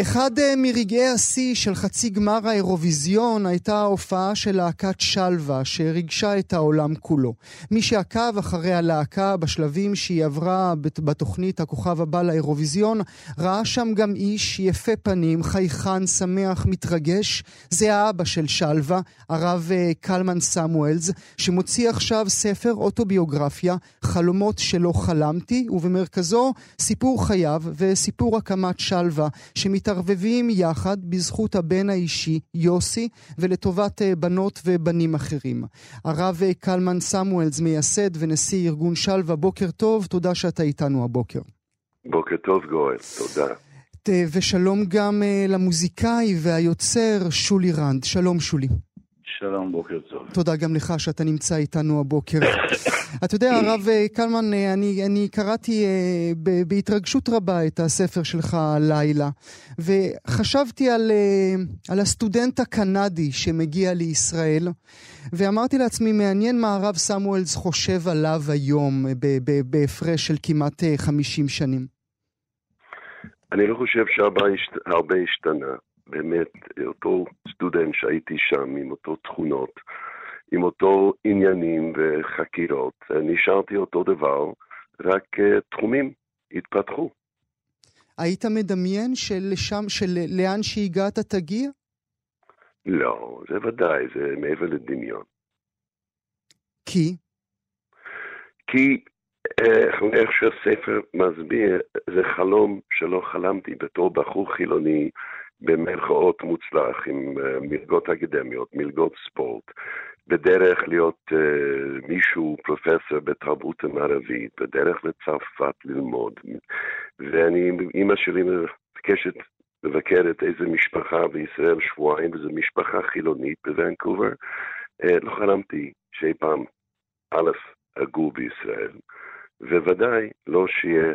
אחד אה, מרגעי השיא של חצי גמר האירוויזיון הייתה ההופעה של להקת שלווה, שריגשה את העולם כולו. מי שעקב אחרי הלהקה בשלבים שהיא עברה בתוכנית הכוכב הבא לאירוויזיון, ראה שם גם איש יפה פנים, חייכן, שמח, מתרגש. זה האבא של שלווה, הרב אה, קלמן סמואלס, שמוציא עכשיו ספר אוטוביוגרפיה, חלומות שלא חלמתי, ובמרכזו סיפור חייו וסיפור הקמת שלווה, שמת... מתערבבים יחד בזכות הבן האישי, יוסי, ולטובת אה, בנות ובנים אחרים. הרב אה, קלמן סמואלס, מייסד ונשיא ארגון שלווה, בוקר טוב, תודה שאתה איתנו הבוקר. בוקר טוב גואל, תודה. ושלום גם אה, למוזיקאי והיוצר שולי רנד. שלום שולי. שלום, בוקר טוב. תודה גם לך שאתה נמצא איתנו הבוקר. אתה יודע, הרב אה, קלמן, אה, אני, אני קראתי uh, בהתרגשות רבה את הספר שלך הלילה, וחשבתי על, על הסטודנט הקנדי שמגיע לישראל, ואמרתי לעצמי, מעניין מה הרב סמואלס חושב עליו היום, בהפרש של כמעט uh, 50 שנים. אני לא חושב שהרבה השתנה. באמת אותו סטודנט שהייתי שם עם אותו תכונות, עם אותו עניינים וחקירות, נשארתי אותו דבר, רק uh, תחומים התפתחו. היית מדמיין שלשם, שלאן שהגעת תגיע? לא, זה ודאי, זה מעבר לדמיון. כי? כי אה, איך שהספר מסביר, זה חלום שלא חלמתי בתור בחור חילוני במרכאות מוצלח, עם uh, מלגות אקדמיות, מלגות ספורט, בדרך להיות uh, מישהו פרופסור בתרבות המערבית, בדרך לצרפת ללמוד. ואני, אימא שלי מבקשת מבקרת איזה משפחה בישראל שבועיים, וזו משפחה חילונית בוונקובר. Uh, לא חלמתי שאי פעם, א', אגור בישראל, וודאי לא שיהיה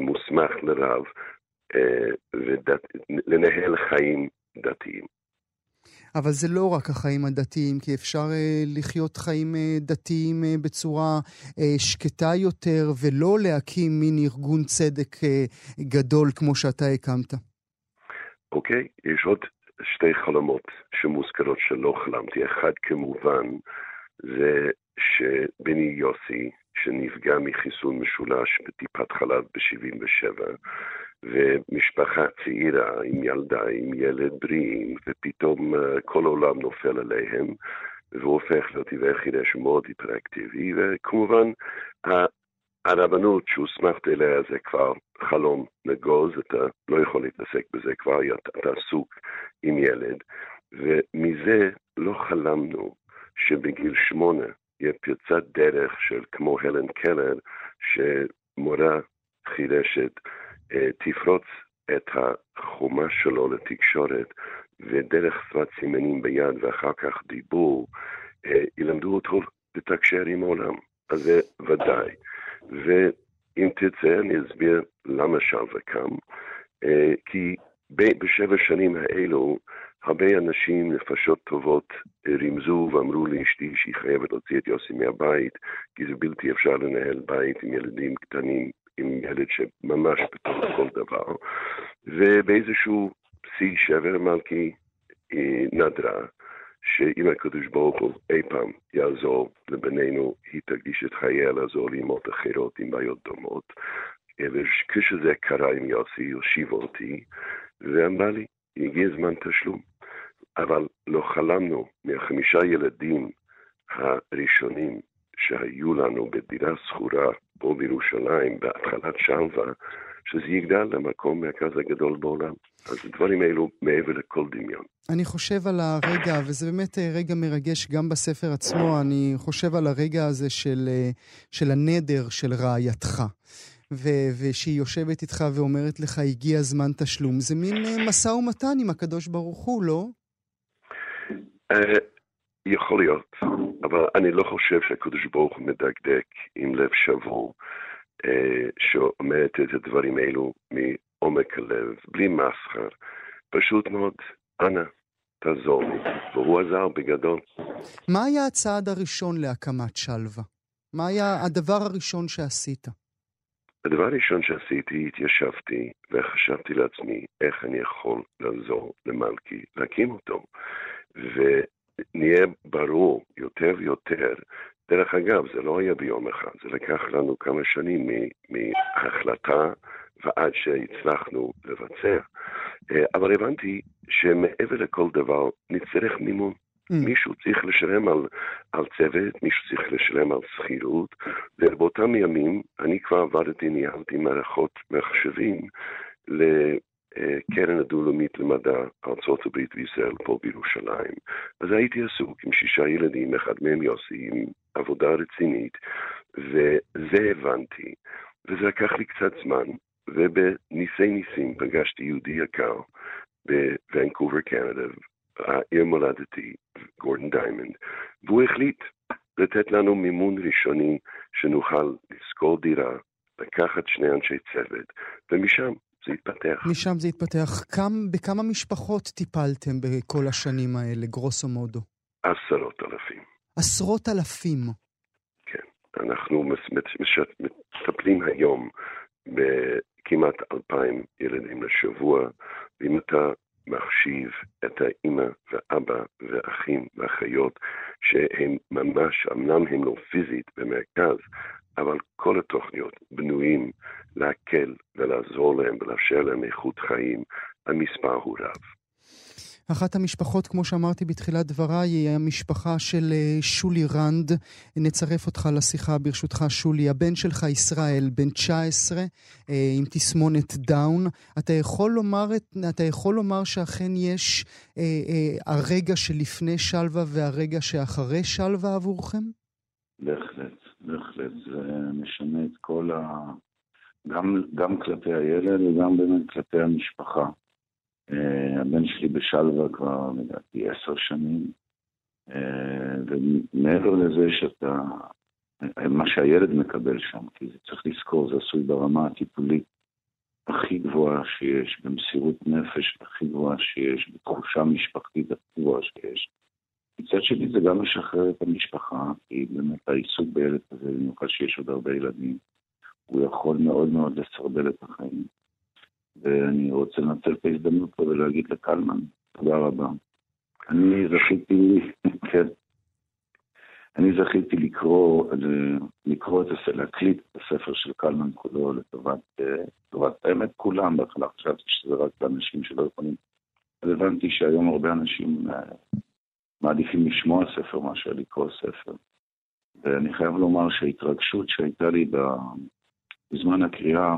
מוסמך לרב. ולנהל חיים דתיים. אבל זה לא רק החיים הדתיים, כי אפשר uh, לחיות חיים uh, דתיים uh, בצורה uh, שקטה יותר, ולא להקים מין ארגון צדק uh, גדול כמו שאתה הקמת. אוקיי, okay, יש עוד שתי חלומות שמוזכרות שלא חלמתי. אחד כמובן זה שבני יוסי, שנפגע מחיסון משולש בטיפת חלב ב-77, ומשפחה צעירה עם ילדה, עם ילד בריאים, ופתאום uh, כל העולם נופל עליהם, והוא הופך להיות עיוור חידש מאוד היפראקטיבי, וכמובן הרבנות שהוסמכת אליה זה כבר חלום נגוז, אתה לא יכול להתעסק בזה כבר, אתה עסוק עם ילד, ומזה לא חלמנו שבגיל שמונה יהיה פרצת דרך של כמו הלן קלר, שמורה חירשת אה, תפרוץ את החומה שלו לתקשורת, ודרך שפת סימנים ביד ואחר כך דיבור, אה, ילמדו אותו לתקשר עם העולם. אז זה ודאי. ואם תרצה, אני אסביר למה שם וקם. אה, כי בשבע שנים האלו, הרבה אנשים, נפשות טובות, רימזו ואמרו לאשתי שהיא חייבת להוציא את יוסי מהבית, כי זה בלתי אפשר לנהל בית עם ילדים קטנים עם ילד שממש בתוך כל דבר, ובאיזשהו שיא שבר מלכי נדרה, שאם הקדוש ברוך הוא אי פעם יעזור לבנינו, היא תקדיש את חייה לעזור לאמות אחרות עם בעיות דומות. וכשזה קרה עם יוסי, היא הושיבה אותי, ואמרה לי, הגיע זמן תשלום. אבל לא חלמנו מהחמישה ילדים הראשונים שהיו לנו בדירה שכורה פה בירושלים, בהתחלת שלווה, שזה יגדל למקום מרכז הגדול בעולם. אז הדברים האלו מעבר לכל דמיון. אני חושב על הרגע, וזה באמת אה, רגע מרגש גם בספר עצמו, אני חושב על הרגע הזה של, אה, של הנדר של רעייתך. ו- ושהיא יושבת איתך ואומרת לך, הגיע זמן תשלום. זה מין אה, משא ומתן עם הקדוש ברוך הוא, לא? יכול להיות, אבל אני לא חושב שהקדוש ברוך הוא מדקדק עם לב שבור. אה, שאומרת את הדברים האלו מעומק הלב, בלי מסחר, פשוט מאוד, אנא, תעזור לי. והוא עזר בגדול. מה היה הצעד הראשון להקמת שלווה? מה היה הדבר הראשון שעשית? הדבר הראשון שעשיתי, התיישבתי וחשבתי לעצמי איך אני יכול לעזור למלכי להקים אותו. ונהיה ברור יותר ויותר דרך אגב, זה לא היה ביום אחד, זה לקח לנו כמה שנים מהחלטה ועד שהצלחנו לבצע. אה, אבל הבנתי שמעבר לכל דבר נצטרך מימון. Mm. מישהו צריך לשלם על, על צוות, מישהו צריך לשלם על שכירות, ובאותם ימים אני כבר עבדתי, ניהלתי מערכות מחשבים לקרן הדו-לאומית למדע ארה"ב וישראל פה בירושלים. אז הייתי עסוק עם שישה ילדים, אחד מהם יוסי, עם עבודה רצינית, וזה הבנתי, וזה לקח לי קצת זמן, ובניסי ניסים פגשתי יהודי יקר בוונקובר, קנדה, העיר מולדתי, גורדון דיימנד, והוא החליט לתת לנו מימון ראשוני שנוכל לשכור דירה, לקחת שני אנשי צוות, ומשם זה התפתח. משם זה התפתח. כם, בכמה משפחות טיפלתם בכל השנים האלה, גרוסו מודו? עשרות אלפים. עשרות אלפים. כן. אנחנו מטפלים היום בכמעט אלפיים ילדים לשבוע, ואם אתה מחשיב את האימא והאבא והאחים והאחיות, שהם ממש, אמנם הם לא פיזית במרכז, אבל כל התוכניות בנויים להקל ולעזור להם ולאפשר להם איכות חיים, המספר הוא רב. אחת המשפחות, כמו שאמרתי בתחילת דבריי, היא המשפחה של אה, שולי רנד. נצרף אותך לשיחה ברשותך, שולי. הבן שלך, ישראל, בן 19, אה, עם תסמונת דאון. אתה יכול לומר, אתה יכול לומר שאכן יש אה, אה, הרגע שלפני שלווה והרגע שאחרי שלווה עבורכם? בהחלט, בהחלט. זה משנה את כל ה... גם, גם כלפי הילד וגם באמת כלפי המשפחה. Uh, הבן שלי בשלווה כבר, לדעתי, עשר שנים, uh, ומעבר לזה שאתה, מה שהילד מקבל שם, כי זה צריך לזכור, זה עשוי ברמה הטיפולית הכי גבוהה שיש, במסירות נפש הכי גבוהה שיש, בתחושה משפחתית הכי גבוהה שיש. מצד שני זה גם משחרר את המשפחה, כי באמת העיסוק בילד כזה, במיוחד שיש עוד הרבה ילדים, הוא יכול מאוד מאוד לסרבל את החיים. ואני רוצה לנצל את ההזדמנות פה ולהגיד לקלמן, תודה רבה. אני זכיתי, כן, אני זכיתי לקרוא, לקרוא את הספר, להקליט את הספר של קלמן כולו לטובת, לטובת האמת כולם, בהתחלה חשבתי שזה רק לאנשים שלא יכולים. אז הבנתי שהיום הרבה אנשים אה, מעדיפים לשמוע ספר מאשר לקרוא ספר. ואני חייב לומר שההתרגשות שהייתה לי בזמן הקריאה,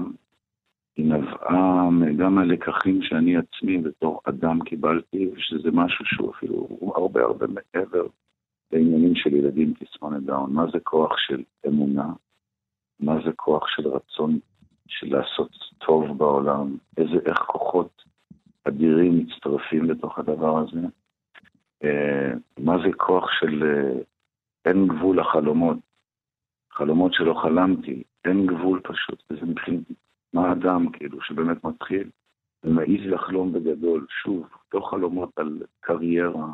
היא נבעה גם מהלקחים שאני עצמי בתור אדם קיבלתי, ושזה משהו שהוא אפילו הרבה הרבה מעבר לעניינים של ילדים תסמונת דאון. מה זה כוח של אמונה? מה זה כוח של רצון של לעשות טוב בעולם? איזה, איך כוחות אדירים מצטרפים לתוך הדבר הזה? אה, מה זה כוח של אה, אין גבול לחלומות? חלומות שלא חלמתי, אין גבול פשוט, וזה מבחינתי מה האדם, כאילו, שבאמת מתחיל ומעז לחלום בגדול, שוב, לא חלומות על קריירה,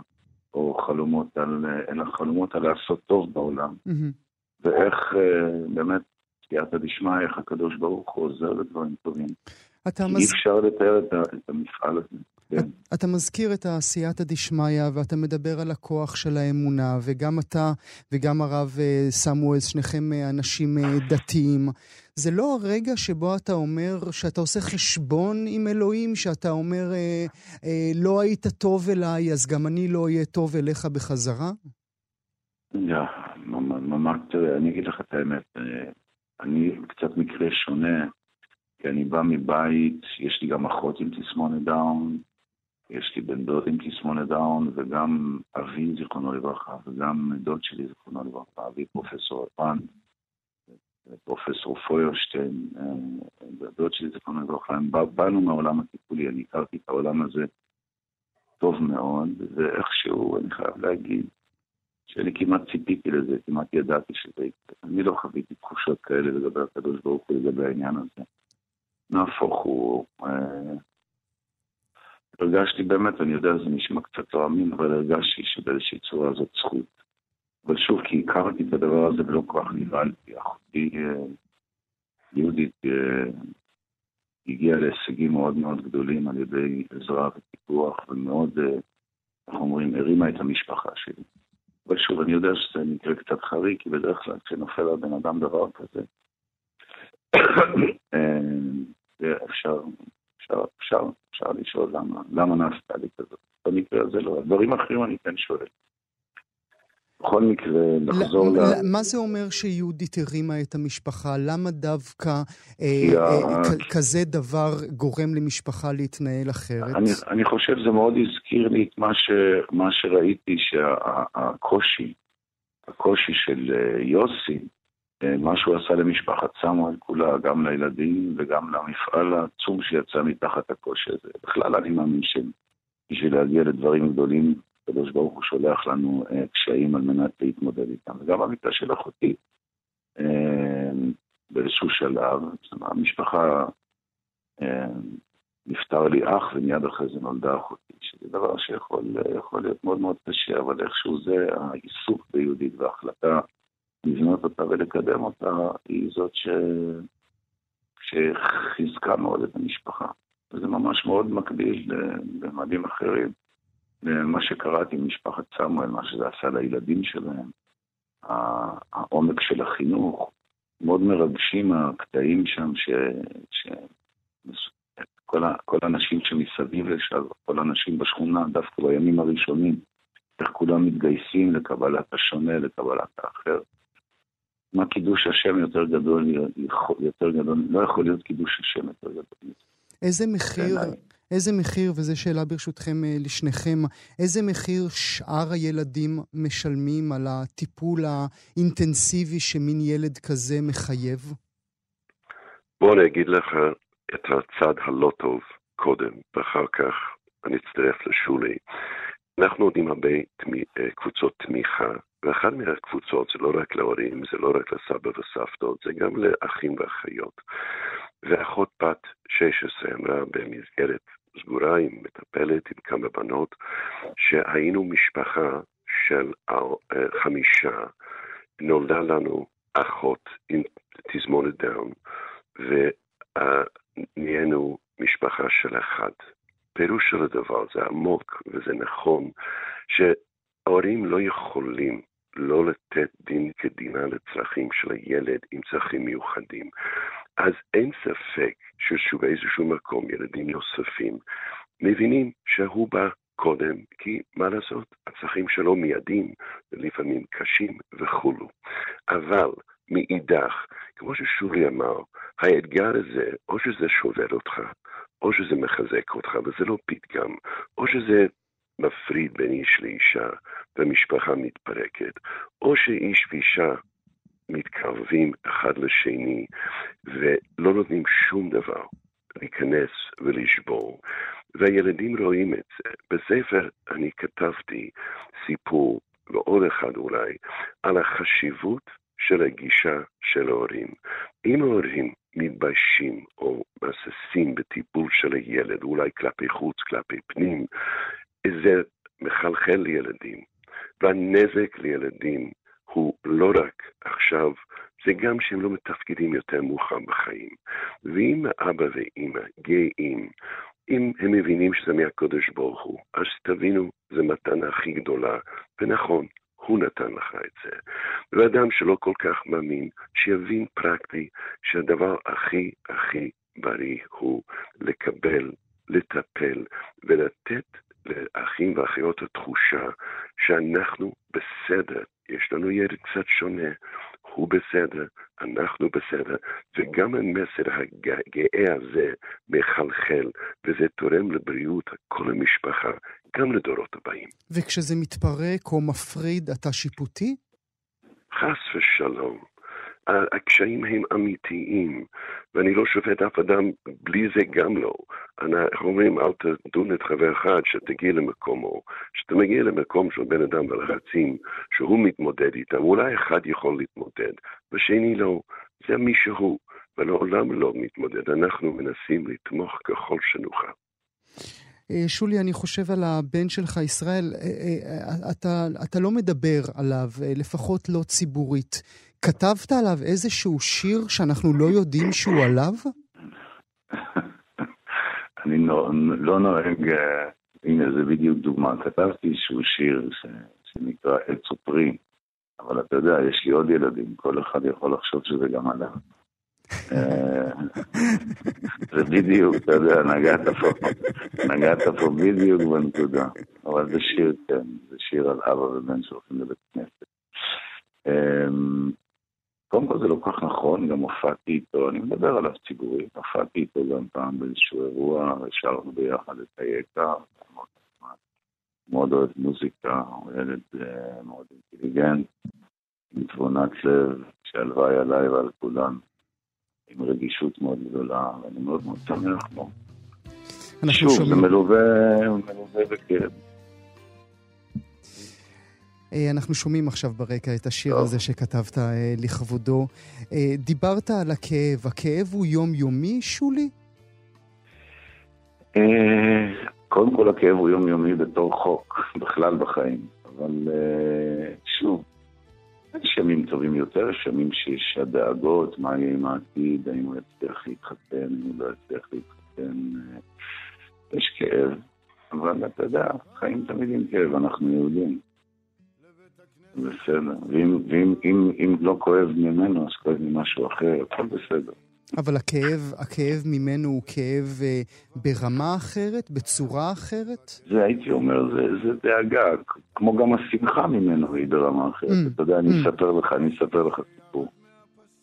או חלומות על, אלא חלומות על לעשות טוב בעולם. Mm-hmm. ואיך אה, באמת, סייעתא דשמיא, איך הקדוש ברוך הוא עוזר לדברים טובים. אתה מז... אי אפשר לתאר את המפעל הזה. כן. אתה מזכיר את הסייעתא דשמיא ואתה מדבר על הכוח של האמונה, וגם אתה וגם הרב אה, סמואל, שניכם אה, אנשים אה, דתיים. זה לא הרגע שבו אתה אומר, שאתה עושה חשבון עם אלוהים, שאתה אומר, אה, אה, לא היית טוב אליי, אז גם אני לא אהיה טוב אליך בחזרה? ממש, תראה, אני אגיד לך את האמת, אני קצת מקרה שונה, כי אני בא מבית, יש לי גם אחות עם תסמונת דאון, יש לי בן דוד עם תסמונת דאון, וגם אבי, זיכרונו לברכה, וגם דוד שלי, זיכרונו לברכה, אבי פרופסור ראובן, פרופסור פוירשטיין, אה, דוד שלי, זיכרונו לברכה, הם באנו מהעולם הטיפולי, אני הכרתי את העולם הזה טוב מאוד, ואיכשהו, אני חייב להגיד, שאני כמעט ציפיתי לזה, כמעט ידעתי שזה יקרה. אני לא חוויתי תחושות כאלה לגבי הקדוש ברוך הוא, לגבי העניין הזה. נהפוך הוא, אה, הרגשתי באמת, אני יודע, זה נשמע קצת לא אמין, אבל הרגשתי שבאיזושהי צורה זאת זכות. אבל שוב, כי הכרתי את הדבר הזה ולא כל כך נבהלתי. אחותי אה, יהודית אה, הגיעה להישגים מאוד מאוד גדולים על ידי עזרה וטיפוח, ומאוד, אה, איך אומרים, הרימה את המשפחה שלי. אבל שוב, אני יודע שזה מקרה קצת חריג, כי בדרך כלל כשנופל על בן אדם דבר כזה, אפשר, אפשר, אפשר, אפשר לשאול למה, למה נעשתה לי כזאת. במקרה הזה לא. דברים אחרים אני כן שואל. בכל מקרה, לחזור ל... מה זה אומר שיהודית הרימה את המשפחה? למה דווקא אה, אה, כזה דבר גורם למשפחה להתנהל אחרת? אני, אני חושב שזה מאוד הזכיר לי את מה, ש, מה שראיתי, שהקושי, הקושי של אה, יוסי, מה שהוא עשה למשפחת סמואל כולה, גם לילדים וגם למפעל העצום שיצא מתחת הקושי הזה. בכלל אני מאמין שבשביל להגיע לדברים גדולים הקדוש ברוך הוא שולח לנו אה, קשיים על מנת להתמודד איתם. וגם במקרה של אחותי, אה, באיזשהו שלב, המשפחה, אה, נפטר לי אח ומיד אחרי זה נולדה אחותי, שזה דבר שיכול להיות מאוד מאוד קשה, אבל איכשהו זה העיסוק ביהודית וההחלטה לבנות אותה ולקדם אותה, היא זאת ש... שחיזקה מאוד את המשפחה. וזה ממש מאוד מקביל במדים אחרים. מה שקראתי ממשפחת סמואל, מה שזה עשה לילדים שלהם, העומק של החינוך, מאוד מרגשים הקטעים שם, ש... ש... כל, ה... כל האנשים שמסביב לשם, כל האנשים בשכונה, דווקא בימים הראשונים, איך כולם מתגייסים לקבלת השונה, לקבלת האחר. מה קידוש השם יותר גדול, יותר גדול, לא יכול להיות קידוש השם יותר גדול. איזה מחיר, איזה מחיר, וזו שאלה ברשותכם אה, לשניכם, איזה מחיר שאר הילדים משלמים על הטיפול האינטנסיבי שמין ילד כזה מחייב? בוא אני אגיד לך את הצד הלא טוב קודם, ואחר כך אני אצטרף לשולי. אנחנו נותנים הרבה תמי, אה, קבוצות תמיכה, ואחת מהקבוצות זה לא רק להורים, זה לא רק לסבא וסבתות, זה גם לאחים ואחיות. ואחות בת 16 אמרה במסגרת סגורה עם מטפלת, עם כמה בנות, שהיינו משפחה של חמישה, נולדה לנו אחות עם תזמונת דאון, ונהיינו משפחה של אחד. פירוש של הדבר זה עמוק וזה נכון, שההורים לא יכולים לא לתת דין כדינה לצרכים של הילד עם צרכים מיוחדים. אז אין ספק שבאיזשהו מקום ילדים נוספים מבינים שהוא בא קודם, כי מה לעשות, הצרכים שלו מיידים, ולפעמים קשים וכולו. אבל מאידך, כמו ששולי אמר, האתגר הזה, או שזה שובר אותך, או שזה מחזק אותך, וזה לא פתגם, או שזה מפריד בין איש לאישה, והמשפחה מתפרקת, או שאיש ואישה מתקרבים אחד לשני ולא נותנים שום דבר להיכנס ולשבור. והילדים רואים את זה. בספר אני כתבתי סיפור, ועוד אחד אולי, על החשיבות של הגישה של ההורים. אם ההורים מתביישים או מהססים בטיפול של הילד, אולי כלפי חוץ, כלפי פנים, זה מחלחל לילדים. והנזק לילדים הוא לא רק עכשיו, זה גם שהם לא מתפקדים יותר מאוחר בחיים. ואם אבא ואימא גאים, אם הם מבינים שזה מהקדוש ברוך הוא, אז תבינו, זו מתנה הכי גדולה, ונכון, הוא נתן לך את זה. ואדם שלא כל כך מאמין, שיבין פרקטי שהדבר הכי הכי בריא הוא לקבל, לטפל ולתת לאחים ואחיות התחושה שאנחנו בסדר יש לנו ילד קצת שונה, הוא בסדר, אנחנו בסדר, וגם המסר הגאה הזה מחלחל, וזה תורם לבריאות כל המשפחה, גם לדורות הבאים. וכשזה מתפרק או מפריד, אתה שיפוטי? חס ושלום. הקשיים הם אמיתיים, ואני לא שופט אף אדם, בלי זה גם לא. אנחנו אומרים, אל תדון את חברך עד שתגיע למקומו. כשאתה מגיע למקום של בן אדם בלחצים, שהוא מתמודד איתם, אולי אחד יכול להתמודד, ושני לא. זה מי שהוא, ולעולם לא מתמודד. אנחנו מנסים לתמוך ככל שנוכל. אה, שולי, אני חושב על הבן שלך, ישראל, אה, אה, אתה, אתה לא מדבר עליו, לפחות לא ציבורית. כתבת עליו איזשהו שיר שאנחנו לא יודעים שהוא עליו? אני לא, לא נוהג, הנה זה בדיוק דוגמה, כתבתי איזשהו שיר ש, שנקרא עץ ופרי, אבל אתה יודע, יש לי עוד ילדים, כל אחד יכול לחשוב שזה גם עליו. זה בדיוק, אתה יודע, נגעת פה, נגעת פה בדיוק בנקודה. אבל זה שיר, כן, זה שיר על אבא ובן שהולכים לבית כנסת. קודם כל זה לא כל כך נכון, גם הופעתי איתו, אני מדבר עליו ציבורית, הופעתי איתו גם פעם באיזשהו אירוע, השארנו ביחד את היקע, מאוד אוהב מוזיקה, הוא ילד אה, מאוד אינטליגנט, עם תבונת לב, שהלוואי עליי ועל כולם. עם רגישות מאוד גדולה, ואני מאוד מאוד שמח בו. שוב. זה מלווה, מלווה בכאב. אה, אנחנו שומעים עכשיו ברקע את השיר. הזה שכתבת אה, לכבודו. אה, דיברת על הכאב, הכאב הוא יומיומי, שולי? קודם כל הכאב הוא יומיומי בתור חוק, בכלל בחיים. אבל שוב, יש ימים טובים יותר, יש ימים שיש הדאגות, מה יהיה עם העתיד, האם הוא יצליח להתחתן, האם הוא לא יצליח להתחתן, יש כאב, אבל אתה יודע, חיים תמיד עם כאב, אנחנו יהודים. בסדר, ואם, ואם אם, אם לא כואב ממנו, אז כואב ממשהו אחר, הכל בסדר. אבל הכאב, הכאב ממנו הוא כאב אה, ברמה אחרת, בצורה אחרת? זה הייתי אומר, זה, זה דאגה, כמו גם השמחה ממנו היא ברמה אחרת. Mm. אתה יודע, אני mm. אספר לך, אני אספר לך סיפור.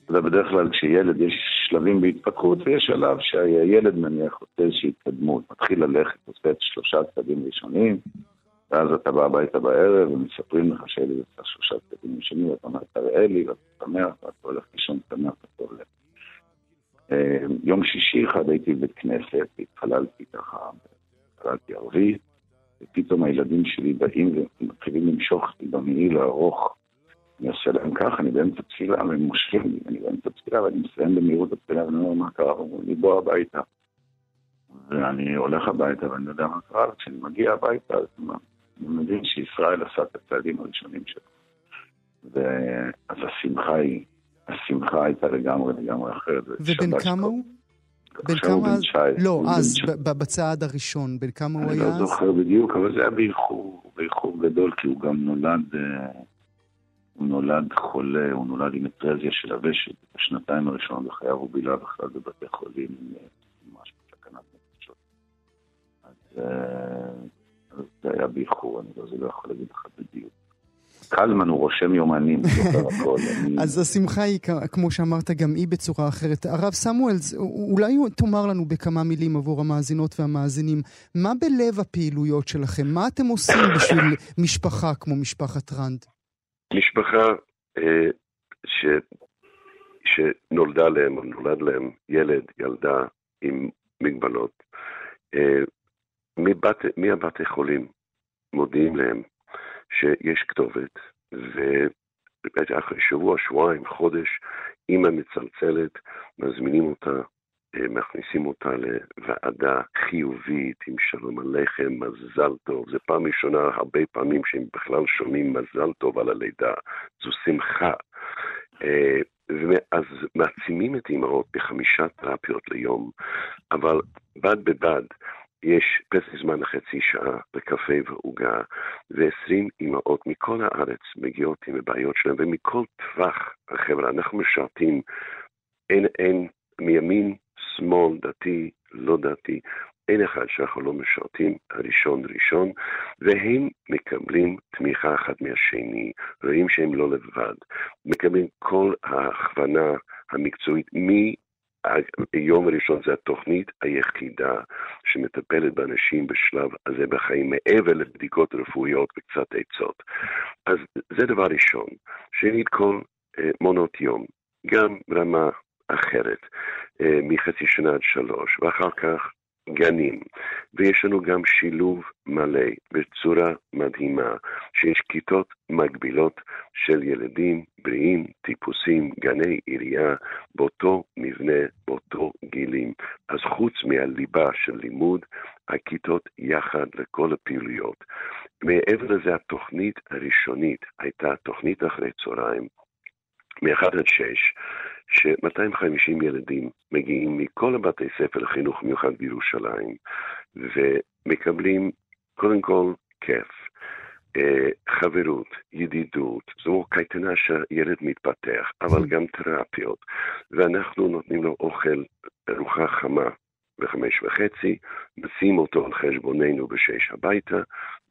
אתה יודע, בדרך כלל כשילד יש שלבים בהתפתחות ויש שלב שהילד מניח עושה איזושהי התקדמות, מתחיל ללכת, עושה את שלושה צעדים ראשונים, ואז אתה בא הביתה בערב ומספרים לך שהילד עושה שלושה צעדים ראשונים, ואתה אומר, תראה לי, ואתה שמח, ואתה הולך לישון שמח, ואתה הולך. אה, יום שישי אחד הייתי בבית כנסת, התפללתי ככה, התפללתי ערבית, ופתאום הילדים שלי באים ומתחילים למשוך אותי במעיל הארוך. אני עושה להם ככה, אני באמצע תפילה, והם מושכים לי, אני באמצע תפילה, ואני מסיים במהירות התפילה, ואני אומר, מה קרה? אמרו לי, בוא הביתה. ואני הולך הביתה, ואני יודע מה קרה, וכשאני מגיע הביתה, אז אני מבין שישראל עשה את הצעדים הראשונים שלו. ואז השמחה היא השמחה הייתה לגמרי לגמרי אחרת. ובן כמה הוא? בן כמה? 19. לא, אז, בצעד הראשון, בן כמה הוא היה אז? אני לא זוכר בדיוק, אבל זה היה באיחור, באיחור גדול, כי הוא גם נולד, אה, הוא נולד חולה, הוא נולד עם מטרזיה של הוושת. בשנתיים הראשונות בחייו הוא בילה בכלל בבתי חולים, אה, ממש בסכנת נפשות. אז אה, זה היה באיחור, אני לא, לא יכול להגיד לך בדיוק. קלמן הוא רושם יומנים, זוכר הכל. אז השמחה היא, כמו שאמרת, גם היא בצורה אחרת. הרב סמואלס, אולי תאמר לנו בכמה מילים עבור המאזינות והמאזינים, מה בלב הפעילויות שלכם? מה אתם עושים בשביל משפחה כמו משפחת רנד? משפחה אה, ש... שנולדה להם, או נולד להם ילד, ילדה עם מגבלות, אה, מבת, מהבתי חולים מודיעים להם שיש כתובת, ואחרי שבוע, שבועיים, חודש, אימא מצלצלת, מזמינים אותה, אה, מכניסים אותה לוועדה חיובית עם שלום עליכם, מזל טוב. זו פעם ראשונה הרבה פעמים שהם בכלל שומעים מזל טוב על הלידה. זו שמחה. אה, אז מעצימים את אימהות בחמישה תרפיות ליום, אבל בד בבד יש פסק זמן לחצי שעה לקפה ועוגה, ועשרים אימהות מכל הארץ מגיעות עם הבעיות שלהם, ומכל טווח החברה. אנחנו משרתים, אין, אין מימין, שמאל, דתי, לא דתי, אין אחד שאנחנו לא משרתים, הראשון ראשון, והם מקבלים תמיכה אחד מהשני, רואים שהם לא לבד, מקבלים כל ההכוונה המקצועית היום הראשון זה התוכנית היחידה שמטפלת באנשים בשלב הזה בחיים, מעבר לבדיקות רפואיות וקצת עצות. אז זה דבר ראשון. שנית כל אה, מעונות יום, גם רמה אחרת, אה, מחצי שנה עד שלוש, ואחר כך גנים, ויש לנו גם שילוב מלא בצורה מדהימה, שיש כיתות מקבילות של ילדים בריאים, טיפוסים, גני עירייה, באותו מבנה, באותו גילים. אז חוץ מהליבה של לימוד, הכיתות יחד לכל הפעילויות. מעבר לזה, התוכנית הראשונית הייתה תוכנית אחרי צהריים, מ-1 עד 6, ש-250 ילדים מגיעים מכל הבתי ספר לחינוך מיוחד בירושלים, ומקבלים קודם כל כיף, אה, חברות, ידידות, זו קייטנה שהילד מתפתח, אבל גם תרפיות, ואנחנו נותנים לו אוכל, ארוחה חמה בחמש וחצי, נשים אותו על חשבוננו בשש הביתה,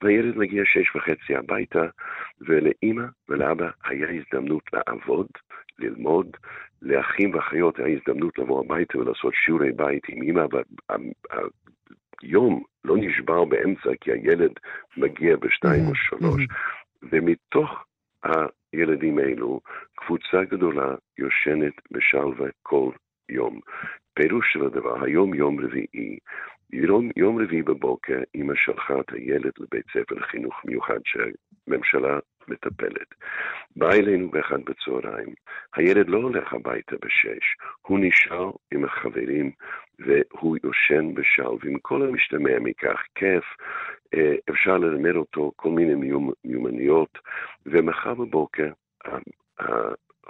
והילד מגיע שש וחצי הביתה, ולאימא ולאבא היה הזדמנות לעבוד, ללמוד, לאחים ואחיות היה הזדמנות לבוא הביתה ולעשות שיעורי בית עם אימא, והיום לא נשבר באמצע כי הילד מגיע בשתיים או שלוש, ומתוך הילדים האלו, קבוצה גדולה יושנת בשלווה כל יום. פירוש של הדבר, היום יום רביעי, יום, יום רביעי בבוקר אמא שלחה את הילד לבית ספר לחינוך מיוחד שהממשלה מטפלת. בא אלינו באחד בצהריים, הילד לא הולך הביתה בשש, הוא נשאר עם החברים והוא יושן בשלב, עם כל המשתמע מכך, כיף, אה, אפשר ללמד אותו כל מיני מיומנויות, ומחר בבוקר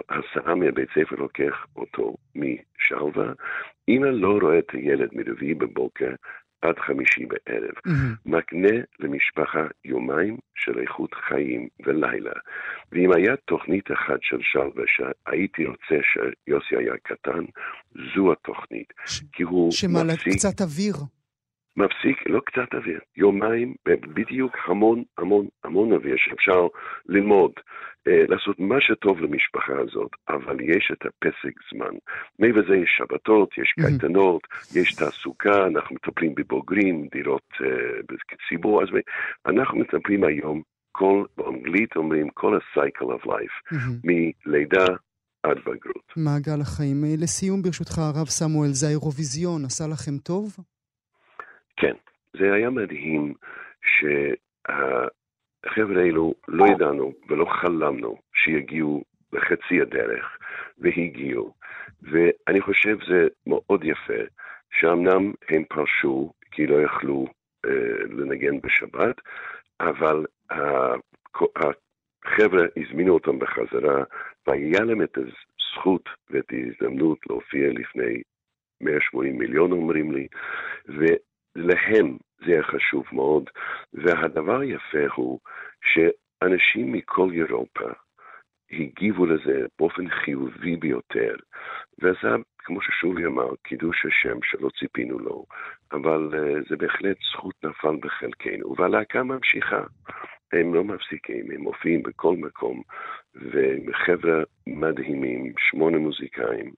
הסעה מהבית ספר לוקח אותו משלווה. אמא לא רואה את הילד מרביעי בבוקר עד חמישי בערב. Mm-hmm. מקנה למשפחה יומיים של איכות חיים ולילה. ואם היה תוכנית אחת של שלווה שהייתי רוצה שיוסי היה קטן, זו התוכנית. ש- כי הוא שמע, מפסיק... קצת אוויר. מפסיק, לא קצת אוויר, יומיים, בדיוק המון המון המון אוויר שאפשר ללמוד, אה, לעשות מה שטוב למשפחה הזאת, אבל יש את הפסק זמן. מעבר לזה יש שבתות, יש קייטנות, יש תעסוקה, אנחנו מטפלים בבוגרים, דירות אה, בציבור, אז אנחנו מטפלים היום, כל, באנגלית אומרים, כל ה-cycle of life, מלידה עד בגרות. מעגל החיים. אה, לסיום, ברשותך, הרב סמואל, זה האירוויזיון עשה לכם טוב? כן, זה היה מדהים שהחבר'ה האלו לא ידענו ולא חלמנו שיגיעו לחצי הדרך, והגיעו. ואני חושב זה מאוד יפה, שאמנם הם פרשו כי לא יכלו אה, לנגן בשבת, אבל החבר'ה הזמינו אותם בחזרה, והיה להם את הזכות ואת ההזדמנות להופיע לפני 180 מיליון אומרים לי, להם זה חשוב מאוד, והדבר היפה הוא שאנשים מכל אירופה הגיבו לזה באופן חיובי ביותר, וזה, כמו ששולי אמר, קידוש השם שלא ציפינו לו, אבל uh, זה בהחלט זכות נפל בחלקנו, והלהקה ממשיכה. הם לא מפסיקים, הם מופיעים בכל מקום, וחבר'ה מדהימים, שמונה מוזיקאים,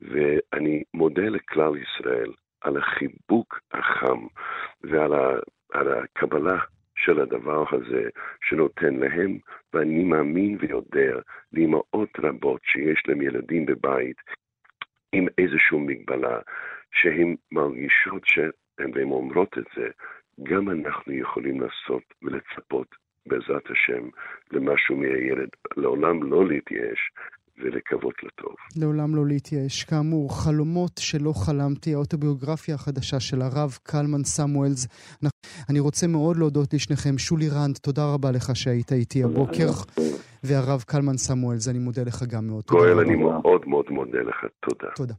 ואני מודה לכלל ישראל על החיבוק החם ועל ה, על הקבלה של הדבר הזה שנותן להם, ואני מאמין ויודע לאמהות רבות שיש להם ילדים בבית עם איזושהי מגבלה, שהן מרגישות שהן, אומרות את זה, גם אנחנו יכולים לעשות ולצפות בעזרת השם למשהו מהילד, לעולם לא להתייאש, ולקוות לטוב. לעולם לא להתייאש. כאמור, חלומות שלא חלמתי, האוטוביוגרפיה החדשה של הרב קלמן סמואלס. אני רוצה מאוד להודות לשניכם. שולי רנד, תודה רבה לך שהיית איתי הבוקר. והרב קלמן סמואלס, אני מודה לך גם מאוד. גואל, אני מאוד מאוד מודה לך. תודה. תודה.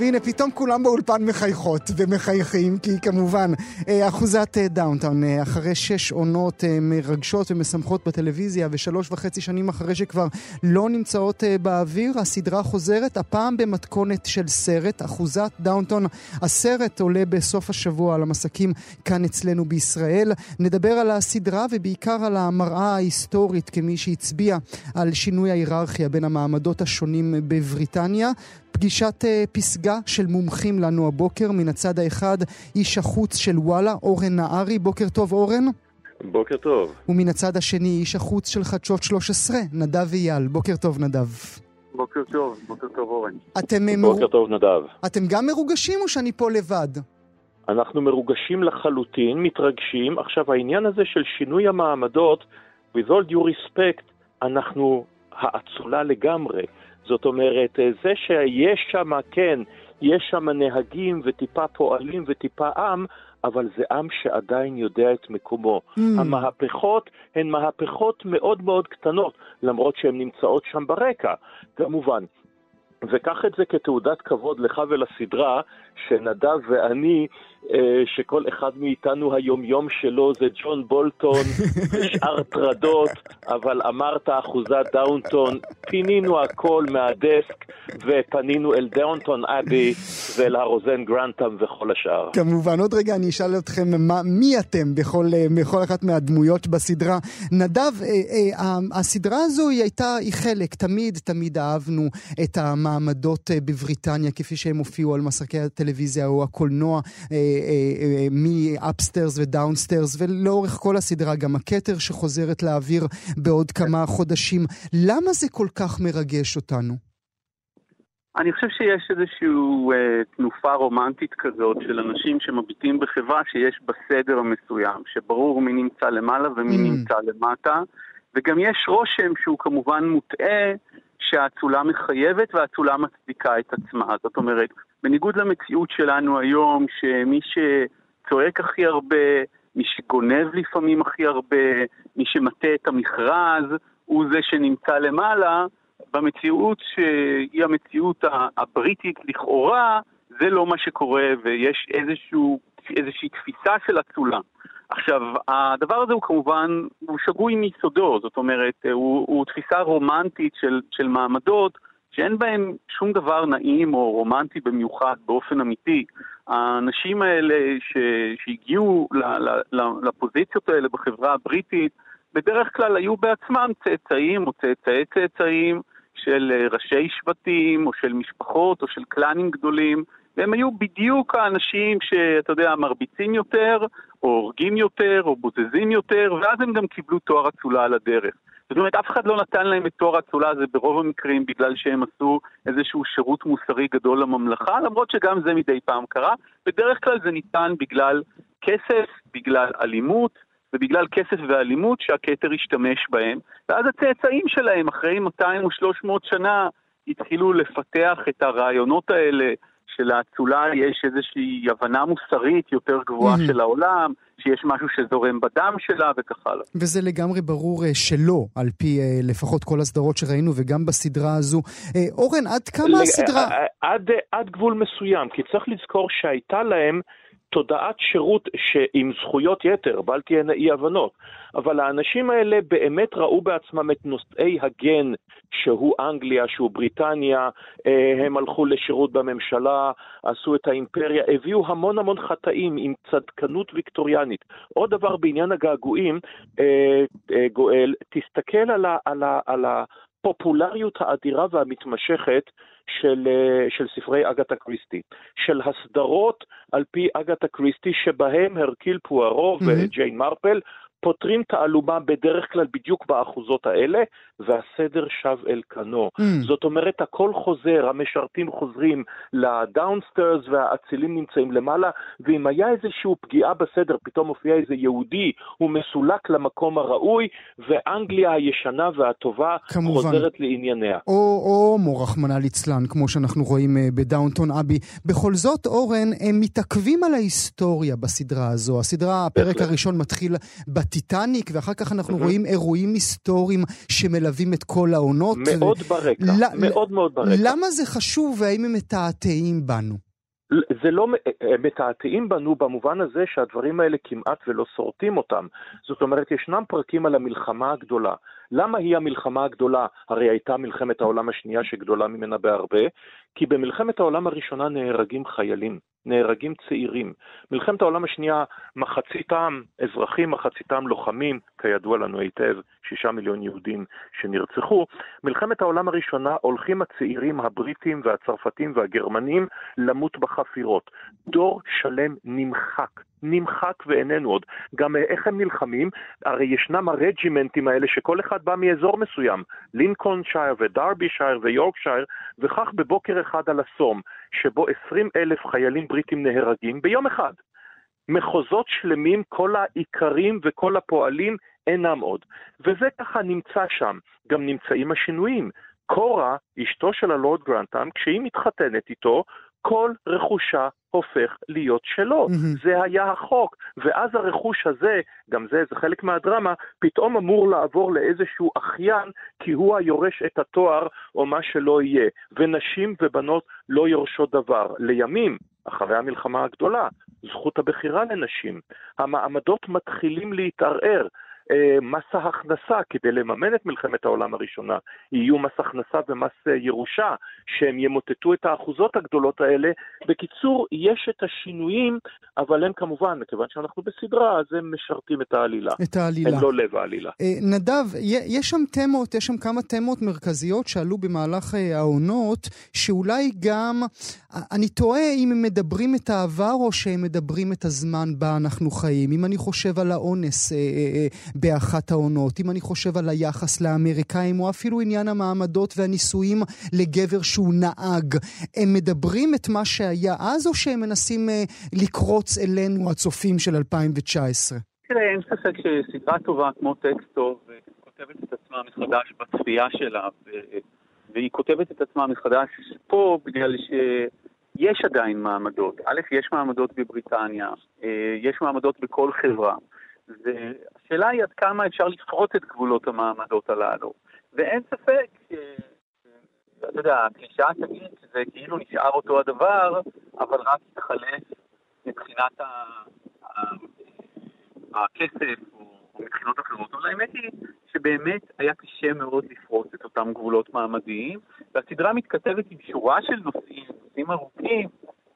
והנה, פתאום כולם באולפן מחייכות ומחייכים, כי כמובן, אה, אחוזת אה, דאונטון, אה, אחרי שש עונות מרגשות ומשמחות בטלוויזיה, ושלוש וחצי שנים אחרי שכבר לא נמצאות באוויר, הסדרה חוזרת, הפעם במתכונת של סרט. אחוזת דאונטון, הסרט עולה בסוף השבוע על המסכים כאן אצלנו בישראל. נדבר על הסדרה ובעיקר על המראה ההיסטורית כמי שהצביע על שינוי ההיררכיה בין המעמדות השונים בבריטניה. פגישת uh, פסגה של מומחים לנו הבוקר, מן הצד האחד איש החוץ של וואלה, אורן נהרי, בוקר טוב אורן. בוקר טוב. ומן הצד השני איש החוץ של חדשות 13, נדב אייל, בוקר טוב נדב. בוקר טוב, בוקר טוב אורן. אתם אה, בוקר מר... טוב נדב. אתם גם מרוגשים או שאני פה לבד? אנחנו מרוגשים לחלוטין, מתרגשים. עכשיו העניין הזה של שינוי המעמדות, with all due respect, אנחנו האצולה לגמרי. זאת אומרת, אה, זה שיש שם, כן, יש שם נהגים וטיפה פועלים וטיפה עם, אבל זה עם שעדיין יודע את מקומו. Mm. המהפכות הן מהפכות מאוד מאוד קטנות, למרות שהן נמצאות שם ברקע, כמובן. וקח את זה כתעודת כבוד לך ולסדרה, שנדב ואני שכל אחד מאיתנו היומיום שלו זה ג'ון בולטון ושאר טרדות, אבל אמרת אחוזת דאונטון, פינינו הכל מהדסק ופנינו אל דאונטון אבי ואל הרוזן גרנטם וכל השאר. כמובן, עוד רגע אני אשאל אתכם מה, מי אתם בכל, אה, בכל אחת מהדמויות בסדרה. נדב, אה, אה, הסדרה הזו היא הייתה, היא חלק, תמיד תמיד אהבנו את המעמדות בבריטניה כפי שהם הופיעו על מסכי הטלוויזיה או הקולנוע. מ Upstairs ו Downstairs, ולאורך כל הסדרה גם הכתר שחוזרת לאוויר בעוד כמה חודשים. למה זה כל כך מרגש אותנו? אני חושב שיש איזושהי אה, תנופה רומנטית כזאת של אנשים שמביטים בחברה שיש בה סדר מסוים, שברור מי נמצא למעלה ומי mm. נמצא למטה, וגם יש רושם שהוא כמובן מוטעה שהאצולה מחייבת והאצולה מצדיקה את עצמה. זאת אומרת, בניגוד למציאות שלנו היום, שמי שצועק הכי הרבה, מי שגונב לפעמים הכי הרבה, מי שמטה את המכרז, הוא זה שנמצא למעלה, במציאות שהיא המציאות הבריטית לכאורה, זה לא מה שקורה ויש איזשהו, איזושהי תפיסה של אצולה. עכשיו, הדבר הזה הוא כמובן, הוא שגוי מיסודו, זאת אומרת, הוא, הוא תפיסה רומנטית של, של מעמדות, שאין בהם שום דבר נעים או רומנטי במיוחד באופן אמיתי. האנשים האלה ש, שהגיעו ל, ל, ל, לפוזיציות האלה בחברה הבריטית, בדרך כלל היו בעצמם צאצאים או צאצאי צאצאים של ראשי שבטים או של משפחות או של קלאנים גדולים, והם היו בדיוק האנשים שאתה יודע, מרביצים יותר, או הורגים יותר, או בוזזים יותר, ואז הם גם קיבלו תואר אצולה על הדרך. זאת אומרת, אף אחד לא נתן להם את תואר האצולה הזה ברוב המקרים בגלל שהם עשו איזשהו שירות מוסרי גדול לממלכה, למרות שגם זה מדי פעם קרה. בדרך כלל זה ניתן בגלל כסף, בגלל אלימות, ובגלל כסף ואלימות שהכתר השתמש בהם. ואז הצאצאים שלהם, אחרי 200 או 300 שנה, התחילו לפתח את הרעיונות האלה שלאצולה יש איזושהי הבנה מוסרית יותר גבוהה mm-hmm. של העולם, שיש משהו שזורם בדם שלה וכך הלאה. וזה לגמרי ברור uh, שלא, על פי uh, לפחות כל הסדרות שראינו וגם בסדרה הזו. Uh, אורן, עד כמה. הסדרה... עד, עד גבול מסוים, כי צריך לזכור שהייתה להם... תודעת שירות עם זכויות יתר, בל תהיינה אי הבנות, אבל האנשים האלה באמת ראו בעצמם את נושאי הגן שהוא אנגליה, שהוא בריטניה, אה, הם הלכו לשירות בממשלה, עשו את האימפריה, הביאו המון המון חטאים עם צדקנות ויקטוריאנית. עוד דבר בעניין הגעגועים, אה, אה, גואל, תסתכל על, ה, על, ה, על הפופולריות האדירה והמתמשכת של, של ספרי אגתה קריסטי, של הסדרות על פי אגתה קריסטי, שבהם הרקיל פוארו mm-hmm. וג'יין מרפל פותרים תעלומה בדרך כלל בדיוק באחוזות האלה, והסדר שב אל כנו. Mm. זאת אומרת, הכל חוזר, המשרתים חוזרים לדאונסטרס והאצילים נמצאים למעלה, ואם היה איזושהי פגיעה בסדר, פתאום מופיע איזה יהודי, הוא מסולק למקום הראוי, ואנגליה הישנה והטובה כמובן. חוזרת לענייניה. או, או מו רחמנא ליצלן, כמו שאנחנו רואים אה, בדאונטון אבי. בכל זאת, אורן, הם מתעכבים על ההיסטוריה בסדרה הזו. הסדרה, הפרק הראשון מתחיל הטיטניק, ואחר כך אנחנו רואים אירועים היסטוריים שמלווים את כל העונות. מאוד ברקע, מאוד מאוד ברקע. למה זה חשוב והאם הם מתעתעים בנו? זה לא, הם מתעתעים בנו במובן הזה שהדברים האלה כמעט ולא שורטים אותם. זאת אומרת, ישנם פרקים על המלחמה הגדולה. למה היא המלחמה הגדולה? הרי הייתה מלחמת העולם השנייה שגדולה ממנה בהרבה, כי במלחמת העולם הראשונה נהרגים חיילים. נהרגים צעירים. מלחמת העולם השנייה, מחציתם אזרחים, מחציתם לוחמים, כידוע לנו היטב, שישה מיליון יהודים שנרצחו. מלחמת העולם הראשונה הולכים הצעירים הבריטים והצרפתים והגרמנים למות בחפירות. דור שלם נמחק. נמחק ואיננו עוד. גם איך הם נלחמים? הרי ישנם הרג'ימנטים האלה שכל אחד בא מאזור מסוים, לינקולן שייר ודרבי שייר ויורק שייר, וכך בבוקר אחד על הסום, שבו 20 אלף חיילים בריטים נהרגים ביום אחד. מחוזות שלמים, כל האיכרים וכל הפועלים אינם עוד. וזה ככה נמצא שם. גם נמצאים השינויים. קורה, אשתו של הלורד גרנטם, כשהיא מתחתנת איתו, כל רכושה הופך להיות שלו. Mm-hmm. זה היה החוק. ואז הרכוש הזה, גם זה, זה חלק מהדרמה, פתאום אמור לעבור לאיזשהו אחיין, כי הוא היורש את התואר או מה שלא יהיה. ונשים ובנות לא יורשות דבר. לימים, אחרי המלחמה הגדולה, זכות הבחירה לנשים. המעמדות מתחילים להתערער. אה, מס ההכנסה כדי לממן את מלחמת העולם הראשונה. יהיו מס הכנסה ומס אה, ירושה, שהם ימוטטו את האחוזות הגדולות האלה. בקיצור, יש את השינויים, אבל הם כמובן, מכיוון שאנחנו בסדרה, אז הם משרתים את העלילה. את העלילה. הם לא לב העלילה. אה, נדב, יש שם תמות, יש שם כמה תמות מרכזיות שעלו במהלך העונות, שאולי גם, אני תוהה אם הם מדברים את העבר או שהם מדברים את הזמן בה אנחנו חיים. אם אני חושב על האונס באחת העונות, אם אני חושב על היחס לאמריקאים, או אפילו עניין המעמדות והנישואים לגבר שהוא נהג, הם מדברים את מה שהיה אז, או שהם מנסים אה, לקרוץ אלינו, הצופים של 2019? תראה, אין ספק שסדרה טובה כמו טקסט טוב, כותבת את עצמה מחדש בצפייה שלה, והיא כותבת את עצמה מחדש פה בגלל ש... יש עדיין מעמדות. א', יש מעמדות בבריטניה, אה, יש מעמדות בכל חברה. והשאלה היא עד כמה אפשר לפרוץ את גבולות המעמדות הללו. ואין ספק, אתה יודע, הקלישאה תגיד שזה כאילו נשאר אותו הדבר, אבל רק התחלף מבחינת הכסף או מבחינות אחרות. אבל האמת היא שבאמת היה קשה מאוד לפרוץ את אותם גבולות מעמדיים, והסדרה מתכתבת עם שורה של נושאים, נושאים ארוכים,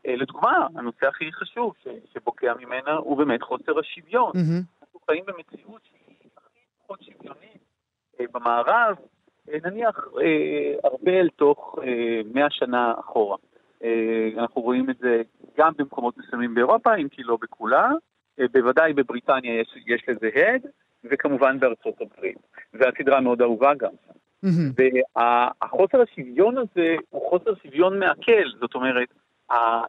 אה, לדוגמה, הנושא הכי חשוב שבוקע ממנה הוא באמת חוסר השוויון. Mm-hmm. חיים במציאות שהיא הכי פחות שוויונית אה, במערב, אה, נניח אה, הרבה אל תוך מאה שנה אחורה. אנחנו רואים את זה גם במקומות מסוימים באירופה, אם כי לא בכולה, בוודאי בבריטניה יש, יש לזה הד, וכמובן בארצות הברית. והסדרה מאוד אהובה גם. Mm-hmm. והחוסר השוויון הזה הוא חוסר שוויון מעכל, זאת אומרת,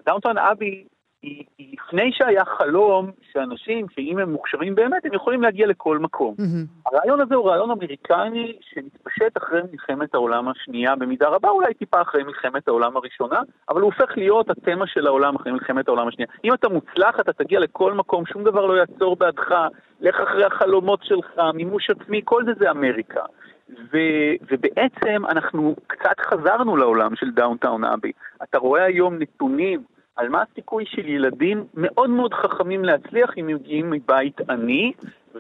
דאונטון אבי היא, היא לפני שהיה חלום שאנשים, שאם הם מוכשרים באמת, הם יכולים להגיע לכל מקום. Mm-hmm. הרעיון הזה הוא רעיון אמריקני שמתפשט אחרי מלחמת העולם השנייה במידה רבה, אולי טיפה אחרי מלחמת העולם הראשונה, אבל הוא הופך להיות התמה של העולם אחרי מלחמת העולם השנייה. אם אתה מוצלח, אתה תגיע לכל מקום, שום דבר לא יעצור בעדך, לך אחרי החלומות שלך, מימוש עצמי, כל זה זה אמריקה. ו, ובעצם אנחנו קצת חזרנו לעולם של Downton Abbey. אתה רואה היום נתונים על מה הסיכוי של ילדים מאוד מאוד חכמים להצליח אם הם מגיעים מבית עני,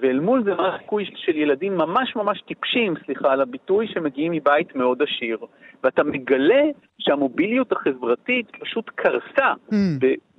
ואל מול זה מה הסיכוי של ילדים ממש ממש טיפשים, סליחה על הביטוי, שמגיעים מבית מאוד עשיר. ואתה מגלה שהמוביליות החברתית פשוט קרסה. Mm.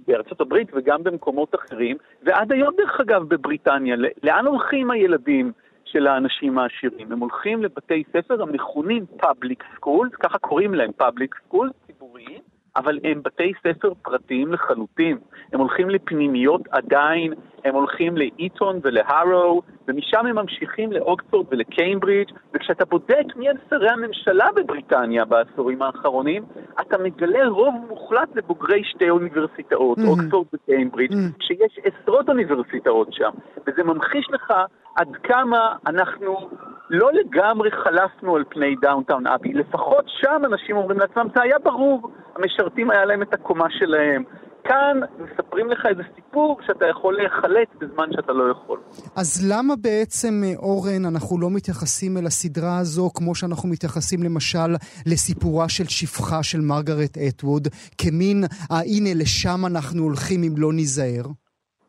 בארצות הברית וגם במקומות אחרים, ועד היום דרך אגב בבריטניה, לאן הולכים הילדים של האנשים העשירים? הם הולכים לבתי ספר המכונים public schools, ככה קוראים להם public schools, ציבוריים, אבל הם בתי ספר פרטיים לחלוטין. הם הולכים לפנימיות עדיין, הם הולכים לאיטון ולהארו, ומשם הם ממשיכים לאוקספורד ולקיימברידג', וכשאתה בודק מי הם שרי הממשלה בבריטניה בעשורים האחרונים, אתה מגלה רוב מוחלט לבוגרי שתי אוניברסיטאות, mm-hmm. אוקספורד וקיימברידג', mm-hmm. כשיש עשרות אוניברסיטאות שם, וזה ממחיש לך עד כמה אנחנו לא לגמרי חלפנו על פני Downton Abbey, לפחות שם אנשים אומרים לעצמם, זה היה ברור, המשרתים היה להם את הקומה שלהם, וכאן מספרים לך איזה סיפור שאתה יכול להיחלץ בזמן שאתה לא יכול. אז למה בעצם, אה, אורן, אנחנו לא מתייחסים אל הסדרה הזו כמו שאנחנו מתייחסים למשל לסיפורה של שפחה של מרגרט אטווד, כמין, אה, הנה, לשם אנחנו הולכים אם לא ניזהר?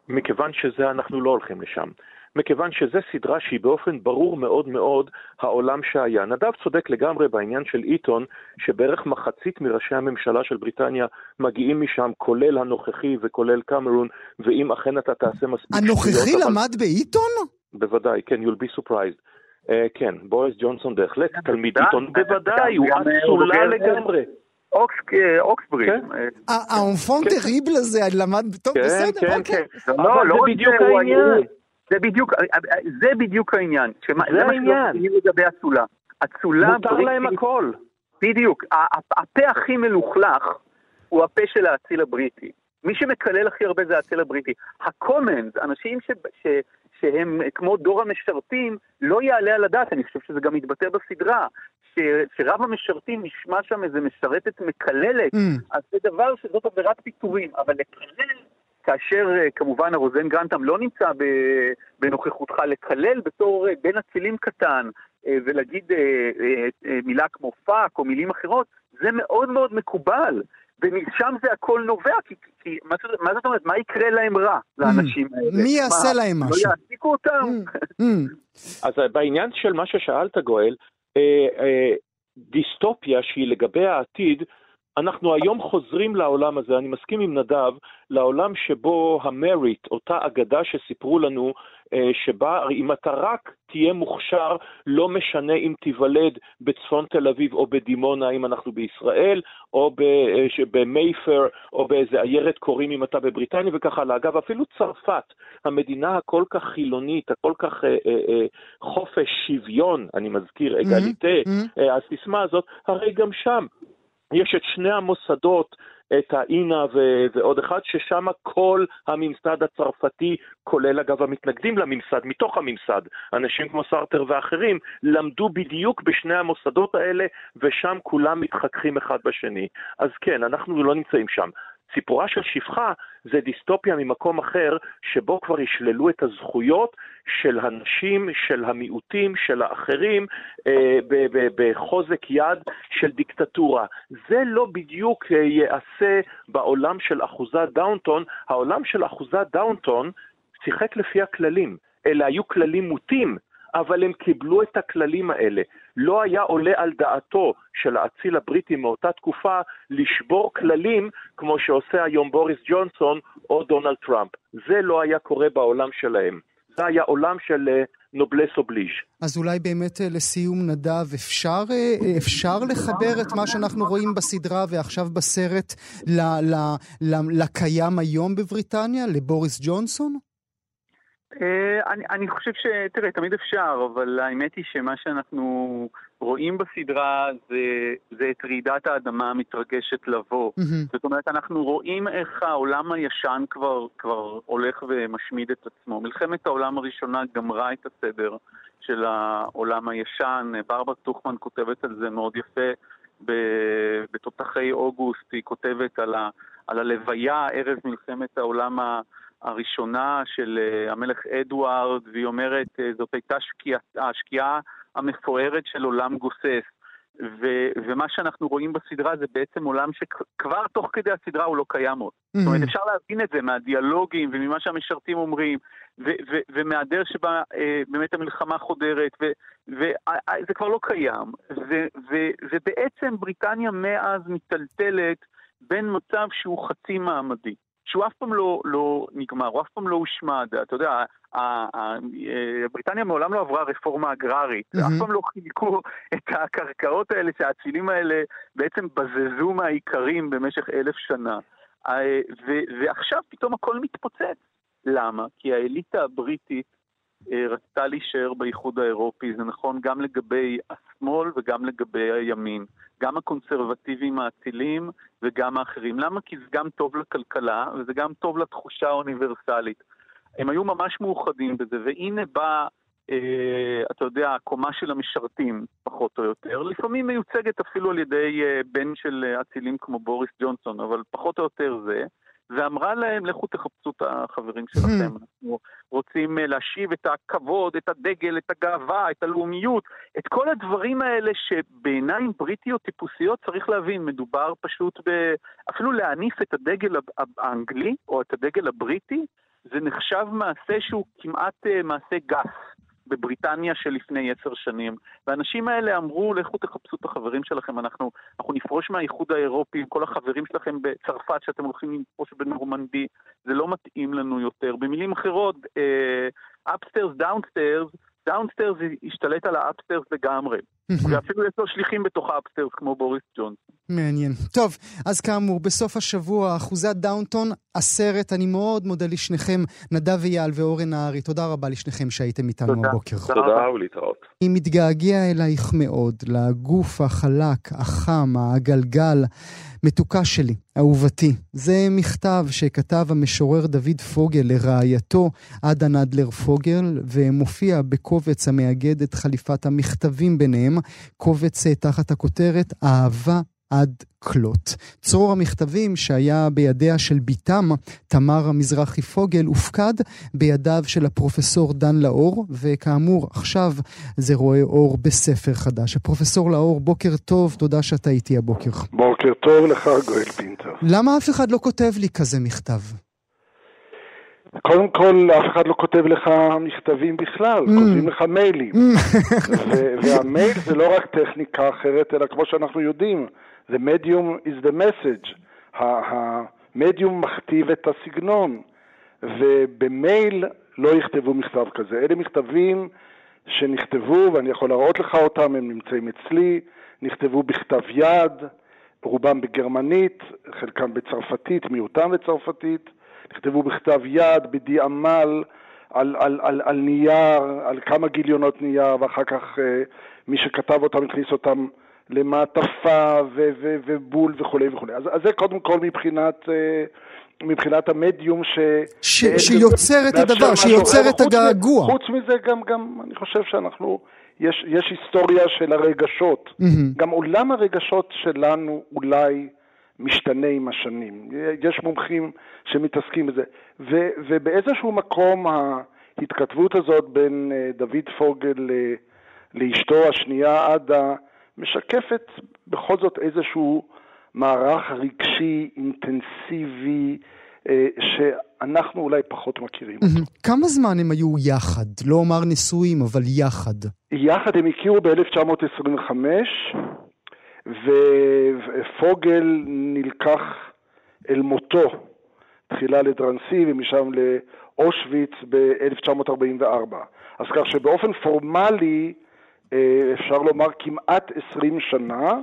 מכיוון שזה אנחנו לא הולכים לשם. מכיוון שזו סדרה שהיא באופן ברור מאוד מאוד העולם שהיה. נדב צודק לגמרי בעניין של עיתון, שבערך מחצית מראשי הממשלה של בריטניה מגיעים משם, כולל הנוכחי וכולל קמרון, ואם אכן אתה תעשה מספיק הנוכחי למד אבל... בעיתון? בוודאי, כן, you'll be surprised. Uh, כן, בוריס ג'ונסון בהחלט תלמיד עיתון, בוודאי, הוא אצולה לגמרי. אוקסבריד. כן. האונפון טריבל הזה למד, טוב, בסדר, כן, אוקיי. כן. לא, לא, זה בדיוק העניין. זה בדיוק, זה בדיוק העניין. שמה, זה העניין. זה לגבי אצולה. אצולה מותר בריטית, להם הכל. בדיוק. הפה הכי מלוכלך הוא הפה של האציל הבריטי. מי שמקלל הכי הרבה זה האציל הבריטי. הקומנס, אנשים ש, ש, שהם כמו דור המשרתים, לא יעלה על הדעת, אני חושב שזה גם מתבטא בסדרה, ש, שרב המשרתים נשמע שם איזה משרתת מקללת, mm. אז זה דבר שזאת עבירת פיטורים, אבל לקלל כאשר אה, כמובן הרוזן גרנטם לא נמצא בנוכחותך לקלל בתור אה, בן אצילים קטן אה, ולהגיד מילה כמו fuck או מילים אחרות, זה מאוד מאוד מקובל. ומשם זה הכל נובע, כי, כי מה, מה זאת אומרת, מה יקרה להם רע לאנשים mm, האלה? מי יעשה מה, להם לא משהו? לא יעסיקו אותם? Mm, mm. אז בעניין של מה ששאלת, גואל, דיסטופיה שהיא לגבי העתיד, אנחנו היום חוזרים לעולם הזה, אני מסכים עם נדב, לעולם שבו המריט, אותה אגדה שסיפרו לנו, אה, שבה אם אתה רק תהיה מוכשר, לא משנה אם תיוולד בצפון תל אביב או בדימונה, אם אנחנו בישראל, או אה, במייפר, או באיזה עיירת קוראים אם אתה בבריטניה וכך הלאה. אגב, אפילו צרפת, המדינה הכל כך חילונית, הכל כך אה, אה, אה, חופש, שוויון, אני מזכיר, אגליטה, mm-hmm. אה, הסיסמה הזאת, הרי גם שם יש את שני המוסדות, את האינה ו- ועוד אחד, ששם כל הממסד הצרפתי, כולל אגב המתנגדים לממסד, מתוך הממסד, אנשים כמו סרטר ואחרים, למדו בדיוק בשני המוסדות האלה, ושם כולם מתחככים אחד בשני. אז כן, אנחנו לא נמצאים שם. סיפורה של שפחה זה דיסטופיה ממקום אחר, שבו כבר ישללו את הזכויות של הנשים, של המיעוטים, של האחרים, אה, בחוזק יד של דיקטטורה. זה לא בדיוק אה, ייעשה בעולם של אחוזת דאונטון. העולם של אחוזת דאונטון שיחק לפי הכללים. אלה היו כללים מוטים. אבל הם קיבלו את הכללים האלה. לא היה עולה על דעתו של האציל הבריטי מאותה תקופה לשבור כללים כמו שעושה היום בוריס ג'ונסון או דונלד טראמפ. זה לא היה קורה בעולם שלהם. זה היה עולם של אה, noblesse oblige. אז אולי באמת אה, לסיום נדב, אפשר, אה, אפשר לחבר את מה שאנחנו רואים בסדרה ועכשיו בסרט ל, ל, ל, לקיים היום בבריטניה, לבוריס ג'ונסון? אה, אני, אני חושב ש... תראה, תמיד אפשר, אבל האמת היא שמה שאנחנו רואים בסדרה זה, זה את רעידת האדמה המתרגשת לבוא. Mm-hmm. זאת אומרת, אנחנו רואים איך העולם הישן כבר, כבר הולך ומשמיד את עצמו. מלחמת העולם הראשונה גמרה את הסדר של העולם הישן. ברברה טוכמן כותבת על זה מאוד יפה. בתותחי אוגוסט היא כותבת על, ה, על הלוויה ערב מלחמת העולם ה... הראשונה של אה, המלך אדוארד, והיא אומרת, אה, זאת הייתה שקיעה, השקיעה המפוארת של עולם גוסס. ו- ומה שאנחנו רואים בסדרה זה בעצם עולם שכבר תוך כדי הסדרה הוא לא קיים עוד. Mm-hmm. זאת אומרת, אפשר להבין את זה מהדיאלוגים וממה שהמשרתים אומרים, ו- ו- ומהדרך שבה אה, באמת המלחמה חודרת, וזה ו- כבר לא קיים. ו- ו- ובעצם בריטניה מאז מיטלטלת בין מצב שהוא חצי מעמדי. שהוא אף פעם לא, לא נגמר, הוא אף פעם לא הושמד. אתה יודע, בריטניה מעולם לא עברה רפורמה אגררית, mm-hmm. אף פעם לא חילקו את הקרקעות האלה שהאצילים האלה בעצם בזזו מהאיכרים במשך אלף שנה. אה, ועכשיו פתאום הכל מתפוצץ. למה? כי האליטה הבריטית אה, רצתה להישאר באיחוד האירופי, זה נכון גם לגבי השמאל וגם לגבי הימין. גם הקונסרבטיבים האצילים וגם האחרים. למה? כי זה גם טוב לכלכלה וזה גם טוב לתחושה האוניברסלית. הם היו ממש מאוחדים בזה, והנה בא, אה, אתה יודע, הקומה של המשרתים, פחות או יותר. לפעמים מיוצגת אפילו על ידי אה, בן של אצילים כמו בוריס ג'ונסון, אבל פחות או יותר זה. ואמרה להם, לכו תחפשו את החברים שלכם. Hmm. אנחנו רוצים אה, להשיב את הכבוד, את הדגל, את הגאווה, את הלאומיות, את כל הדברים האלה שבעיניים בריטיות טיפוסיות צריך להבין, מדובר פשוט ב... אפילו להניף את הדגל האנגלי או את הדגל הבריטי, זה נחשב מעשה שהוא כמעט אה, מעשה גס. בבריטניה של לפני עשר שנים. והאנשים האלה אמרו, לכו תחפשו את החברים שלכם, אנחנו, אנחנו נפרוש מהאיחוד האירופי כל החברים שלכם בצרפת שאתם הולכים לפרוש בנורמנדי, זה לא מתאים לנו יותר. במילים אחרות, upstairs, uh, downstairs, ה downstairs השתלט על ה upstairs לגמרי. ואפילו יש לו שליחים בתוך ה upstairs כמו בוריס ג'ונסון. מעניין. טוב, אז כאמור, בסוף השבוע, אחוזת דאונטון, הסרט, אני מאוד מודה לשניכם, נדב אייל ואורן נהרי. תודה רבה לשניכם שהייתם איתנו תודה. הבוקר. תודה ולהתראות. אני מתגעגע אלייך מאוד, לגוף החלק, החם, הגלגל. מתוקה שלי, אהובתי. זה מכתב שכתב המשורר דוד פוגל לרעייתו עדה נדלר פוגל, ומופיע בקובץ המאגד את חליפת המכתבים ביניהם, קובץ אה, תחת הכותרת אהבה עד כלות. צרור המכתבים שהיה בידיה של בתם, תמר המזרחי פוגל, הופקד בידיו של הפרופסור דן לאור, וכאמור, עכשיו זה רואה אור בספר חדש. הפרופסור לאור, בוקר טוב, תודה שאתה איתי הבוקר. בוקר טוב לך, גואל פינטר. למה אף אחד לא כותב לי כזה מכתב? קודם כל, אף אחד לא כותב לך מכתבים בכלל, Mm. כותבים לך מיילים. ו- והמייל זה לא רק טכניקה אחרת, אלא כמו שאנחנו יודעים, the medium is the message. המדיום מכתיב את הסגנון, ובמייל לא יכתבו מכתב כזה. אלה מכתבים שנכתבו, ואני יכול להראות לך אותם, הם נמצאים אצלי, נכתבו בכתב יד, רובם בגרמנית, חלקם בצרפתית, מיעוטם בצרפתית, נכתבו בכתב יד, בדי עמל, על, על, על, על נייר, על כמה גיליונות נייר, ואחר כך אה, מי שכתב אותם הכניס אותם למעטפה ו- ו- ובול וכולי וכולי. אז, אז זה קודם כל מבחינת, אה, מבחינת המדיום ש... ש- שיוצר את הדבר, שיוצר. את הגעגוע. חוץ מזה גם, גם אני חושב שאנחנו, יש, יש היסטוריה של הרגשות. מהמם. גם עולם הרגשות שלנו אולי משתנה עם השנים. יש מומחים שמתעסקים בזה. ו, ובאיזשהו מקום ההתכתבות הזאת בין אה, דוד פוגל ל- לאשתו השנייה עדה משקפת בכל זאת איזשהו מערך רגשי אינטנסיבי אה, שאנחנו אולי פחות מכירים. מהמם. כמה זמן הם היו יחד? לא אומר נשואים, אבל יחד. יחד הם הכירו ב-1925, ופוגל נלקח אל מותו, תחילה לדרנסי ומשם לאושוויץ ב-1944. אז כך שבאופן פורמלי אפשר לומר כמעט 20 שנה,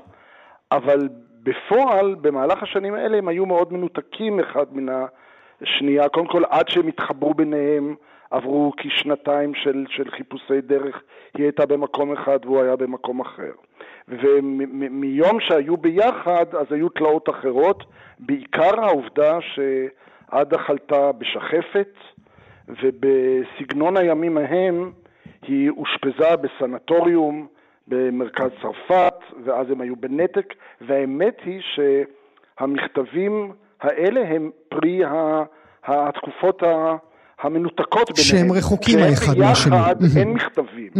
אבל בפועל, במהלך השנים האלה הם היו מאוד מנותקים אחד מן השנייה. קודם כל, עד שהם התחברו ביניהם, עברו כשנתיים של, של חיפושי דרך, היא הייתה במקום אחד והוא היה במקום אחר. ומיום שהיו ביחד, אז היו תלאות אחרות, בעיקר העובדה שעדה חלתה בשחפת, ובסגנון הימים ההם היא אושפזה בסנטוריום במרכז צרפת, ואז הם היו בנתק, והאמת היא שהמכתבים האלה הם פרי התקופות ה- המנותקות ביניהם. שהם רחוקים האחד מהשני. ביחד מהמם. אין מכתבים.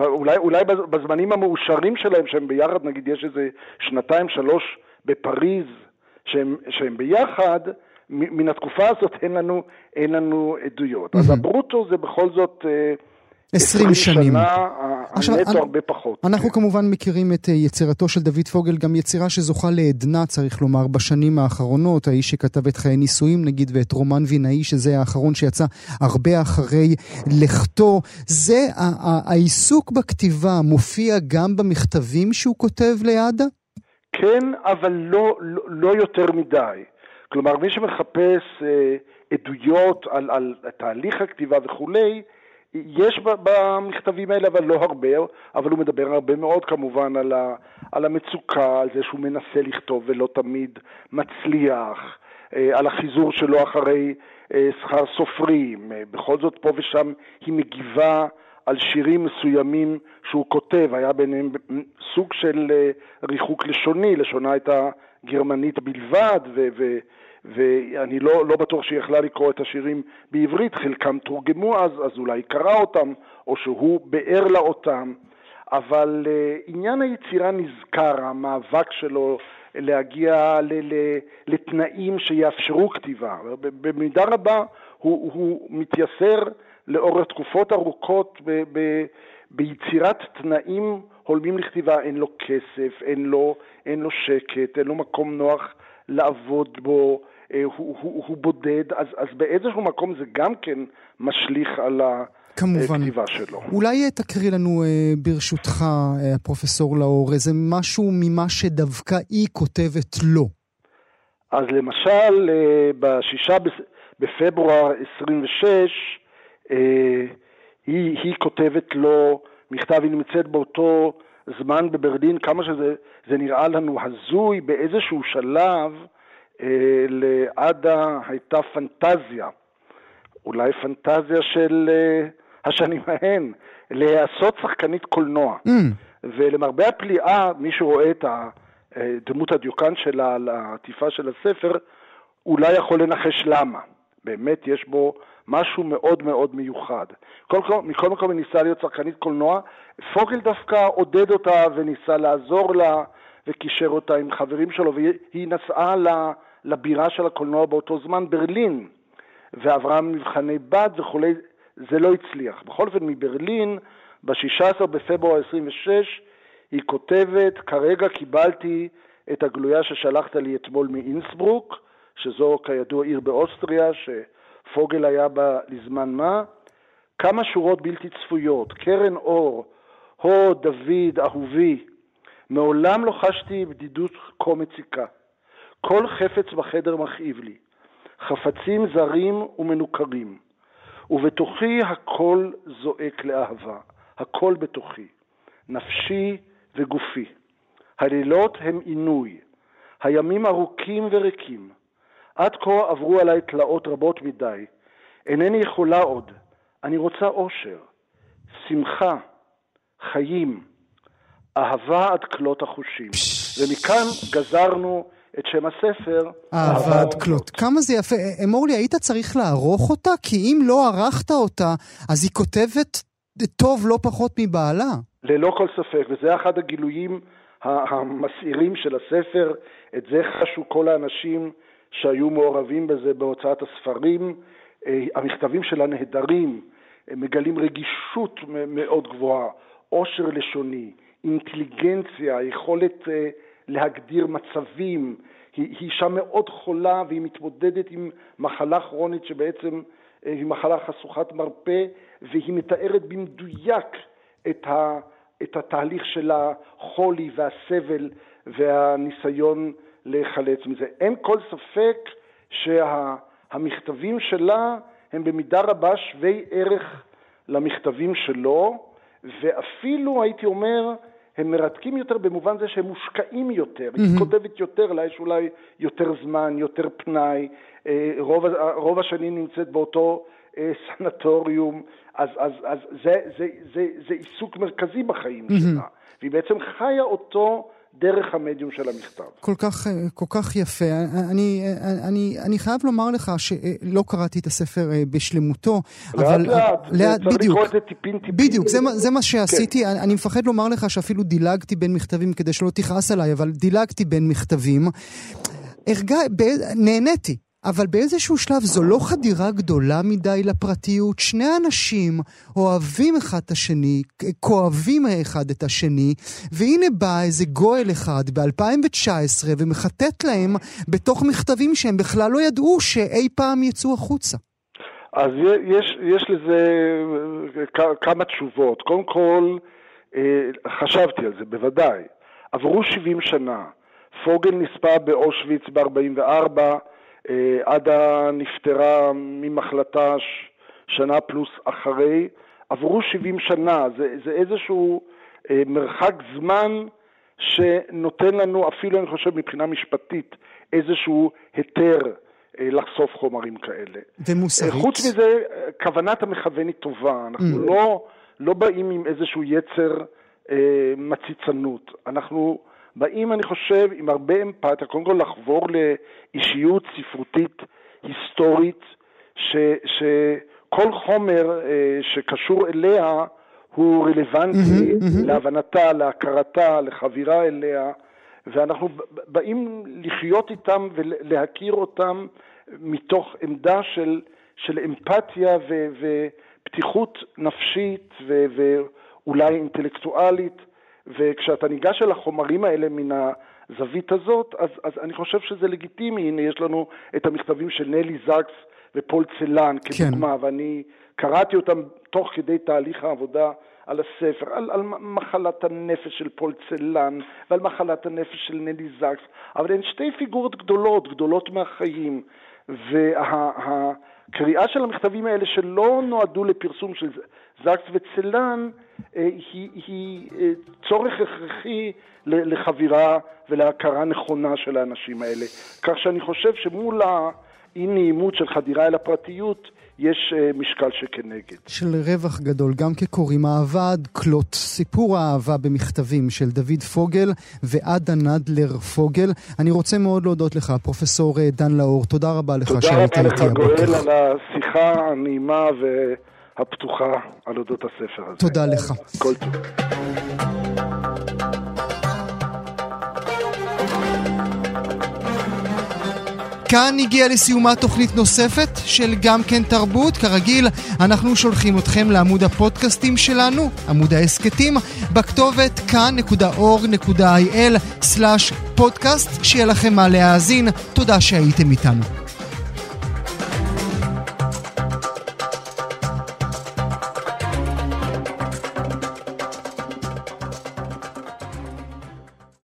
אולי, אולי בז- בזמנים המאושרים שלהם, שהם ביחד, נגיד יש איזה שנתיים, שלוש בפריז, שהם, שהם ביחד, מן התקופה הזאת אין לנו, אין לנו עדויות. אז. הברוטו זה בכל זאת... אה, 20 שנים. שנה, עכשיו, הנטו הרבה פחות. אנחנו כמובן מכירים את אה, יצירתו של דוד פוגל, גם יצירה שזוכה לעדנה, צריך לומר, בשנים האחרונות. האיש שכתב את חיי נישואים, נגיד, ואת רומן וינאי, שזה האחרון שיצא הרבה אחרי לכתו. זה, העיסוק בכתיבה מופיע גם במכתבים שהוא כותב לידה? כן, אבל לא, לא, לא יותר מדי. כלומר, מי שמחפש אה, עדויות על, על תהליך הכתיבה וכולי, יש במכתבים האלה, אבל לא הרבה, אבל הוא מדבר הרבה מאוד כמובן על, ה, על המצוקה, על זה שהוא מנסה לכתוב ולא תמיד מצליח, אה, על החיזור שלו אחרי אה, שכר סופרים. אה, בכל זאת, פה ושם היא מגיבה על שירים מסוימים שהוא כותב, היה ביניהם סוג של ריחוק לשוני, לשונה הייתה גרמנית בלבד, ו- ו- ואני לא, לא בטוח שהיא יכלה לקרוא את השירים בעברית, חלקם תורגמו אז, אז אולי היא קרא אותם, או שהוא ביאר לה אותם, אבל uh, עניין היצירה נזכר, המאבק שלו להגיע ל, ל, לתנאים שיאפשרו כתיבה. במידה רבה הוא, הוא מתייסר לאורך תקופות ארוכות ב, ב, ביצירת תנאים הולמים לכתיבה, אין לו כסף, אין לו, אין לו שקט, אין לו מקום נוח לעבוד בו, אה, הוא, הוא, הוא בודד, אז, אז באיזשהו מקום זה גם כן משליך על הכתיבה שלו. אולי תקריא לנו אה, ברשותך, אה, פרופסור לאור, איזה משהו ממה שדווקא היא כותבת לו. אז למשל, בשישה בפברואר 26, היא, היא כותבת לו מכתב, היא נמצאת באותו זמן בברלין, כמה שזה נראה לנו הזוי, באיזשהו שלב אה, לעדה הייתה פנטזיה, אולי פנטזיה של אה, השנים ההן, להיעשות שחקנית קולנוע. Mm. ולמרבה הפליאה, מי שרואה את דמות הדיוקן שלה על העטיפה של הספר, אולי יכול לנחש למה. באמת יש בו משהו מאוד מאוד מיוחד. כל, מכל מקום היא ניסה להיות שחקנית קולנוע, פוגל דווקא עודד אותה וניסה לעזור לה וקישר אותה עם חברים שלו, והיא נסעה לבירה של הקולנוע באותו זמן, ברלין, ועברה מבחני בד וכולי, זה לא הצליח. בכל אופן, מברלין, ב-16 בפברואר 26, היא כותבת, כרגע קיבלתי את הגלויה ששלחת לי אתמול מאינסברוק, שזו כידוע עיר באוסטריה, שפוגל היה בה לזמן מה, כמה שורות בלתי צפויות, קרן אור, הו דוד אהובי, מעולם לא חשתי בדידות כה מציקה. כל חפץ בחדר מכאיב לי, חפצים זרים ומנוכרים, ובתוכי הכל זועק לאהבה, הכל בתוכי, נפשי וגופי. הלילות הם עינוי, הימים ארוכים וריקים. עד כה עברו עליי תלאות רבות מדי. אינני יכולה עוד. אני רוצה אושר, שמחה, חיים, אהבה עד כלות החושים. ומכאן גזרנו את שם הספר. אהבה עד כלות. כמה זה יפה. אמור לי, היית צריך לערוך אותה? כי אם לא ערכת אותה, אז היא כותבת טוב לא פחות מבעלה. ללא כל ספק, וזה אחד הגילויים המסעירים של הספר. את זה חשו כל האנשים שהיו מעורבים בזה בהוצאת הספרים. אה, המכתבים שלה נהדרים, מגלים רגישות מאוד גבוהה, עושר לשוני, אינטליגנציה, יכולת אה, להגדיר מצבים. היא, היא אישה מאוד חולה והיא מתמודדת עם מחלה כרונית שבעצם אה, היא מחלה חשוכת מרפא, והיא מתארת במדויק את, ה, את התהליך של החולי והסבל והניסיון להיחלץ מזה. אין כל ספק שהמכתבים שה, שלה הם במידה רבה שווי ערך למכתבים שלו, ואפילו הייתי אומר הם מרתקים יותר במובן זה שהם מושקעים יותר. Mm-hmm. היא כותבת יותר, לה יש אולי יותר זמן, יותר פנאי, אה, רוב, רוב השנים נמצאת באותו אה, סנטוריום, אז, אז, אז זה, זה, זה, זה עיסוק מרכזי בחיים mm-hmm. שלה, והיא בעצם חיה אותו דרך המדיום של המכתב. כל כך, אה, כל כך יפה. אני, אני, אני חייב לומר לך שלא קראתי את הספר אה, בשלמותו, לאט אבל... לאט לאט, צריך בדיוק. לקרוא את זה טיפין טיפין. בדיוק, זה, זה מה שעשיתי. כן. אני, אני מפחד לומר לך שאפילו דילגתי בין מכתבים כדי שלא תכעס עליי, אבל דילגתי בין מכתבים. הרגע, נהניתי. אבל באיזשהו שלב זו לא חדירה גדולה מדי לפרטיות. שני אנשים אוהבים אחד את השני, כואבים האחד את השני, והנה בא איזה גואל אחד ב-2019 ומחטט להם בתוך מכתבים שהם בכלל לא ידעו שאי פעם יצאו החוצה. אז יש, יש לזה כמה תשובות. קודם כל, אה, חשבתי על זה, בוודאי. עברו 70 שנה. פוגל נספה באושוויץ ב-44, אה, עדה נפטרה ממחלתה שנה פלוס אחרי, עברו 70 שנה, זה, זה איזשהו אה, מרחק זמן שנותן לנו, אפילו אני חושב מבחינה משפטית, איזשהו היתר אה, לחשוף חומרים כאלה. ומוסרית. חוץ מזה, כוונת המכוון היא טובה, אנחנו mm. לא, לא באים עם איזשהו יצר אה, מציצנות, אנחנו באים, אני חושב, עם הרבה אמפתיה, קודם כל לחבור לאישיות ספרותית היסטורית, ש, שכל חומר אה, שקשור אליה הוא רלוונטי mm-hmm, mm-hmm. להבנתה, להכרתה, לחבירה אליה, ואנחנו באים לחיות איתם ולהכיר אותם מתוך עמדה של, של אמפתיה ו, ופתיחות נפשית ו, ואולי אינטלקטואלית, וכשאתה ניגש אל החומרים האלה מן הזווית הזאת, אז, אז אני חושב שזה לגיטימי. הנה, יש לנו את המכתבים של נלי זקס ופול צלן כדוגמה, כן. ואני קראתי אותם תוך כדי תהליך העבודה על הספר, על, על מחלת הנפש של פול צלן ועל מחלת הנפש של נלי זקס, אבל הן שתי פיגורות גדולות, גדולות מהחיים, והקריאה של המכתבים האלה שלא נועדו לפרסום של זקס וצלן, היא, היא אה, צורך הכרחי לחבירה ולהכרה נכונה של האנשים האלה. כך שאני חושב שמול האי נעימות של חדירה אל הפרטיות, יש uh, משקל שכנגד. של רווח גדול, גם כקוראים אהבה עד כלות, סיפור האהבה במכתבים של דוד פוגל ועדה נדלר פוגל. אני רוצה מאוד להודות לך, פרופסור אה, דן לאור, תודה רבה לך שהיית איתי הבוקר. תודה רבה לך, גואל, על השיחה הנעימה והפתוחה על אודות הספר הזה. תודה לך. כל טוב. כאן הגיעה לסיומה תוכנית נוספת של גם כן תרבות. כרגיל, אנחנו שולחים אתכם לעמוד הפודקאסטים שלנו, עמוד ההסכתים, בכתובת כאן.org.il/פודקאסט, שיהיה לכם מה להאזין. תודה שהייתם איתנו.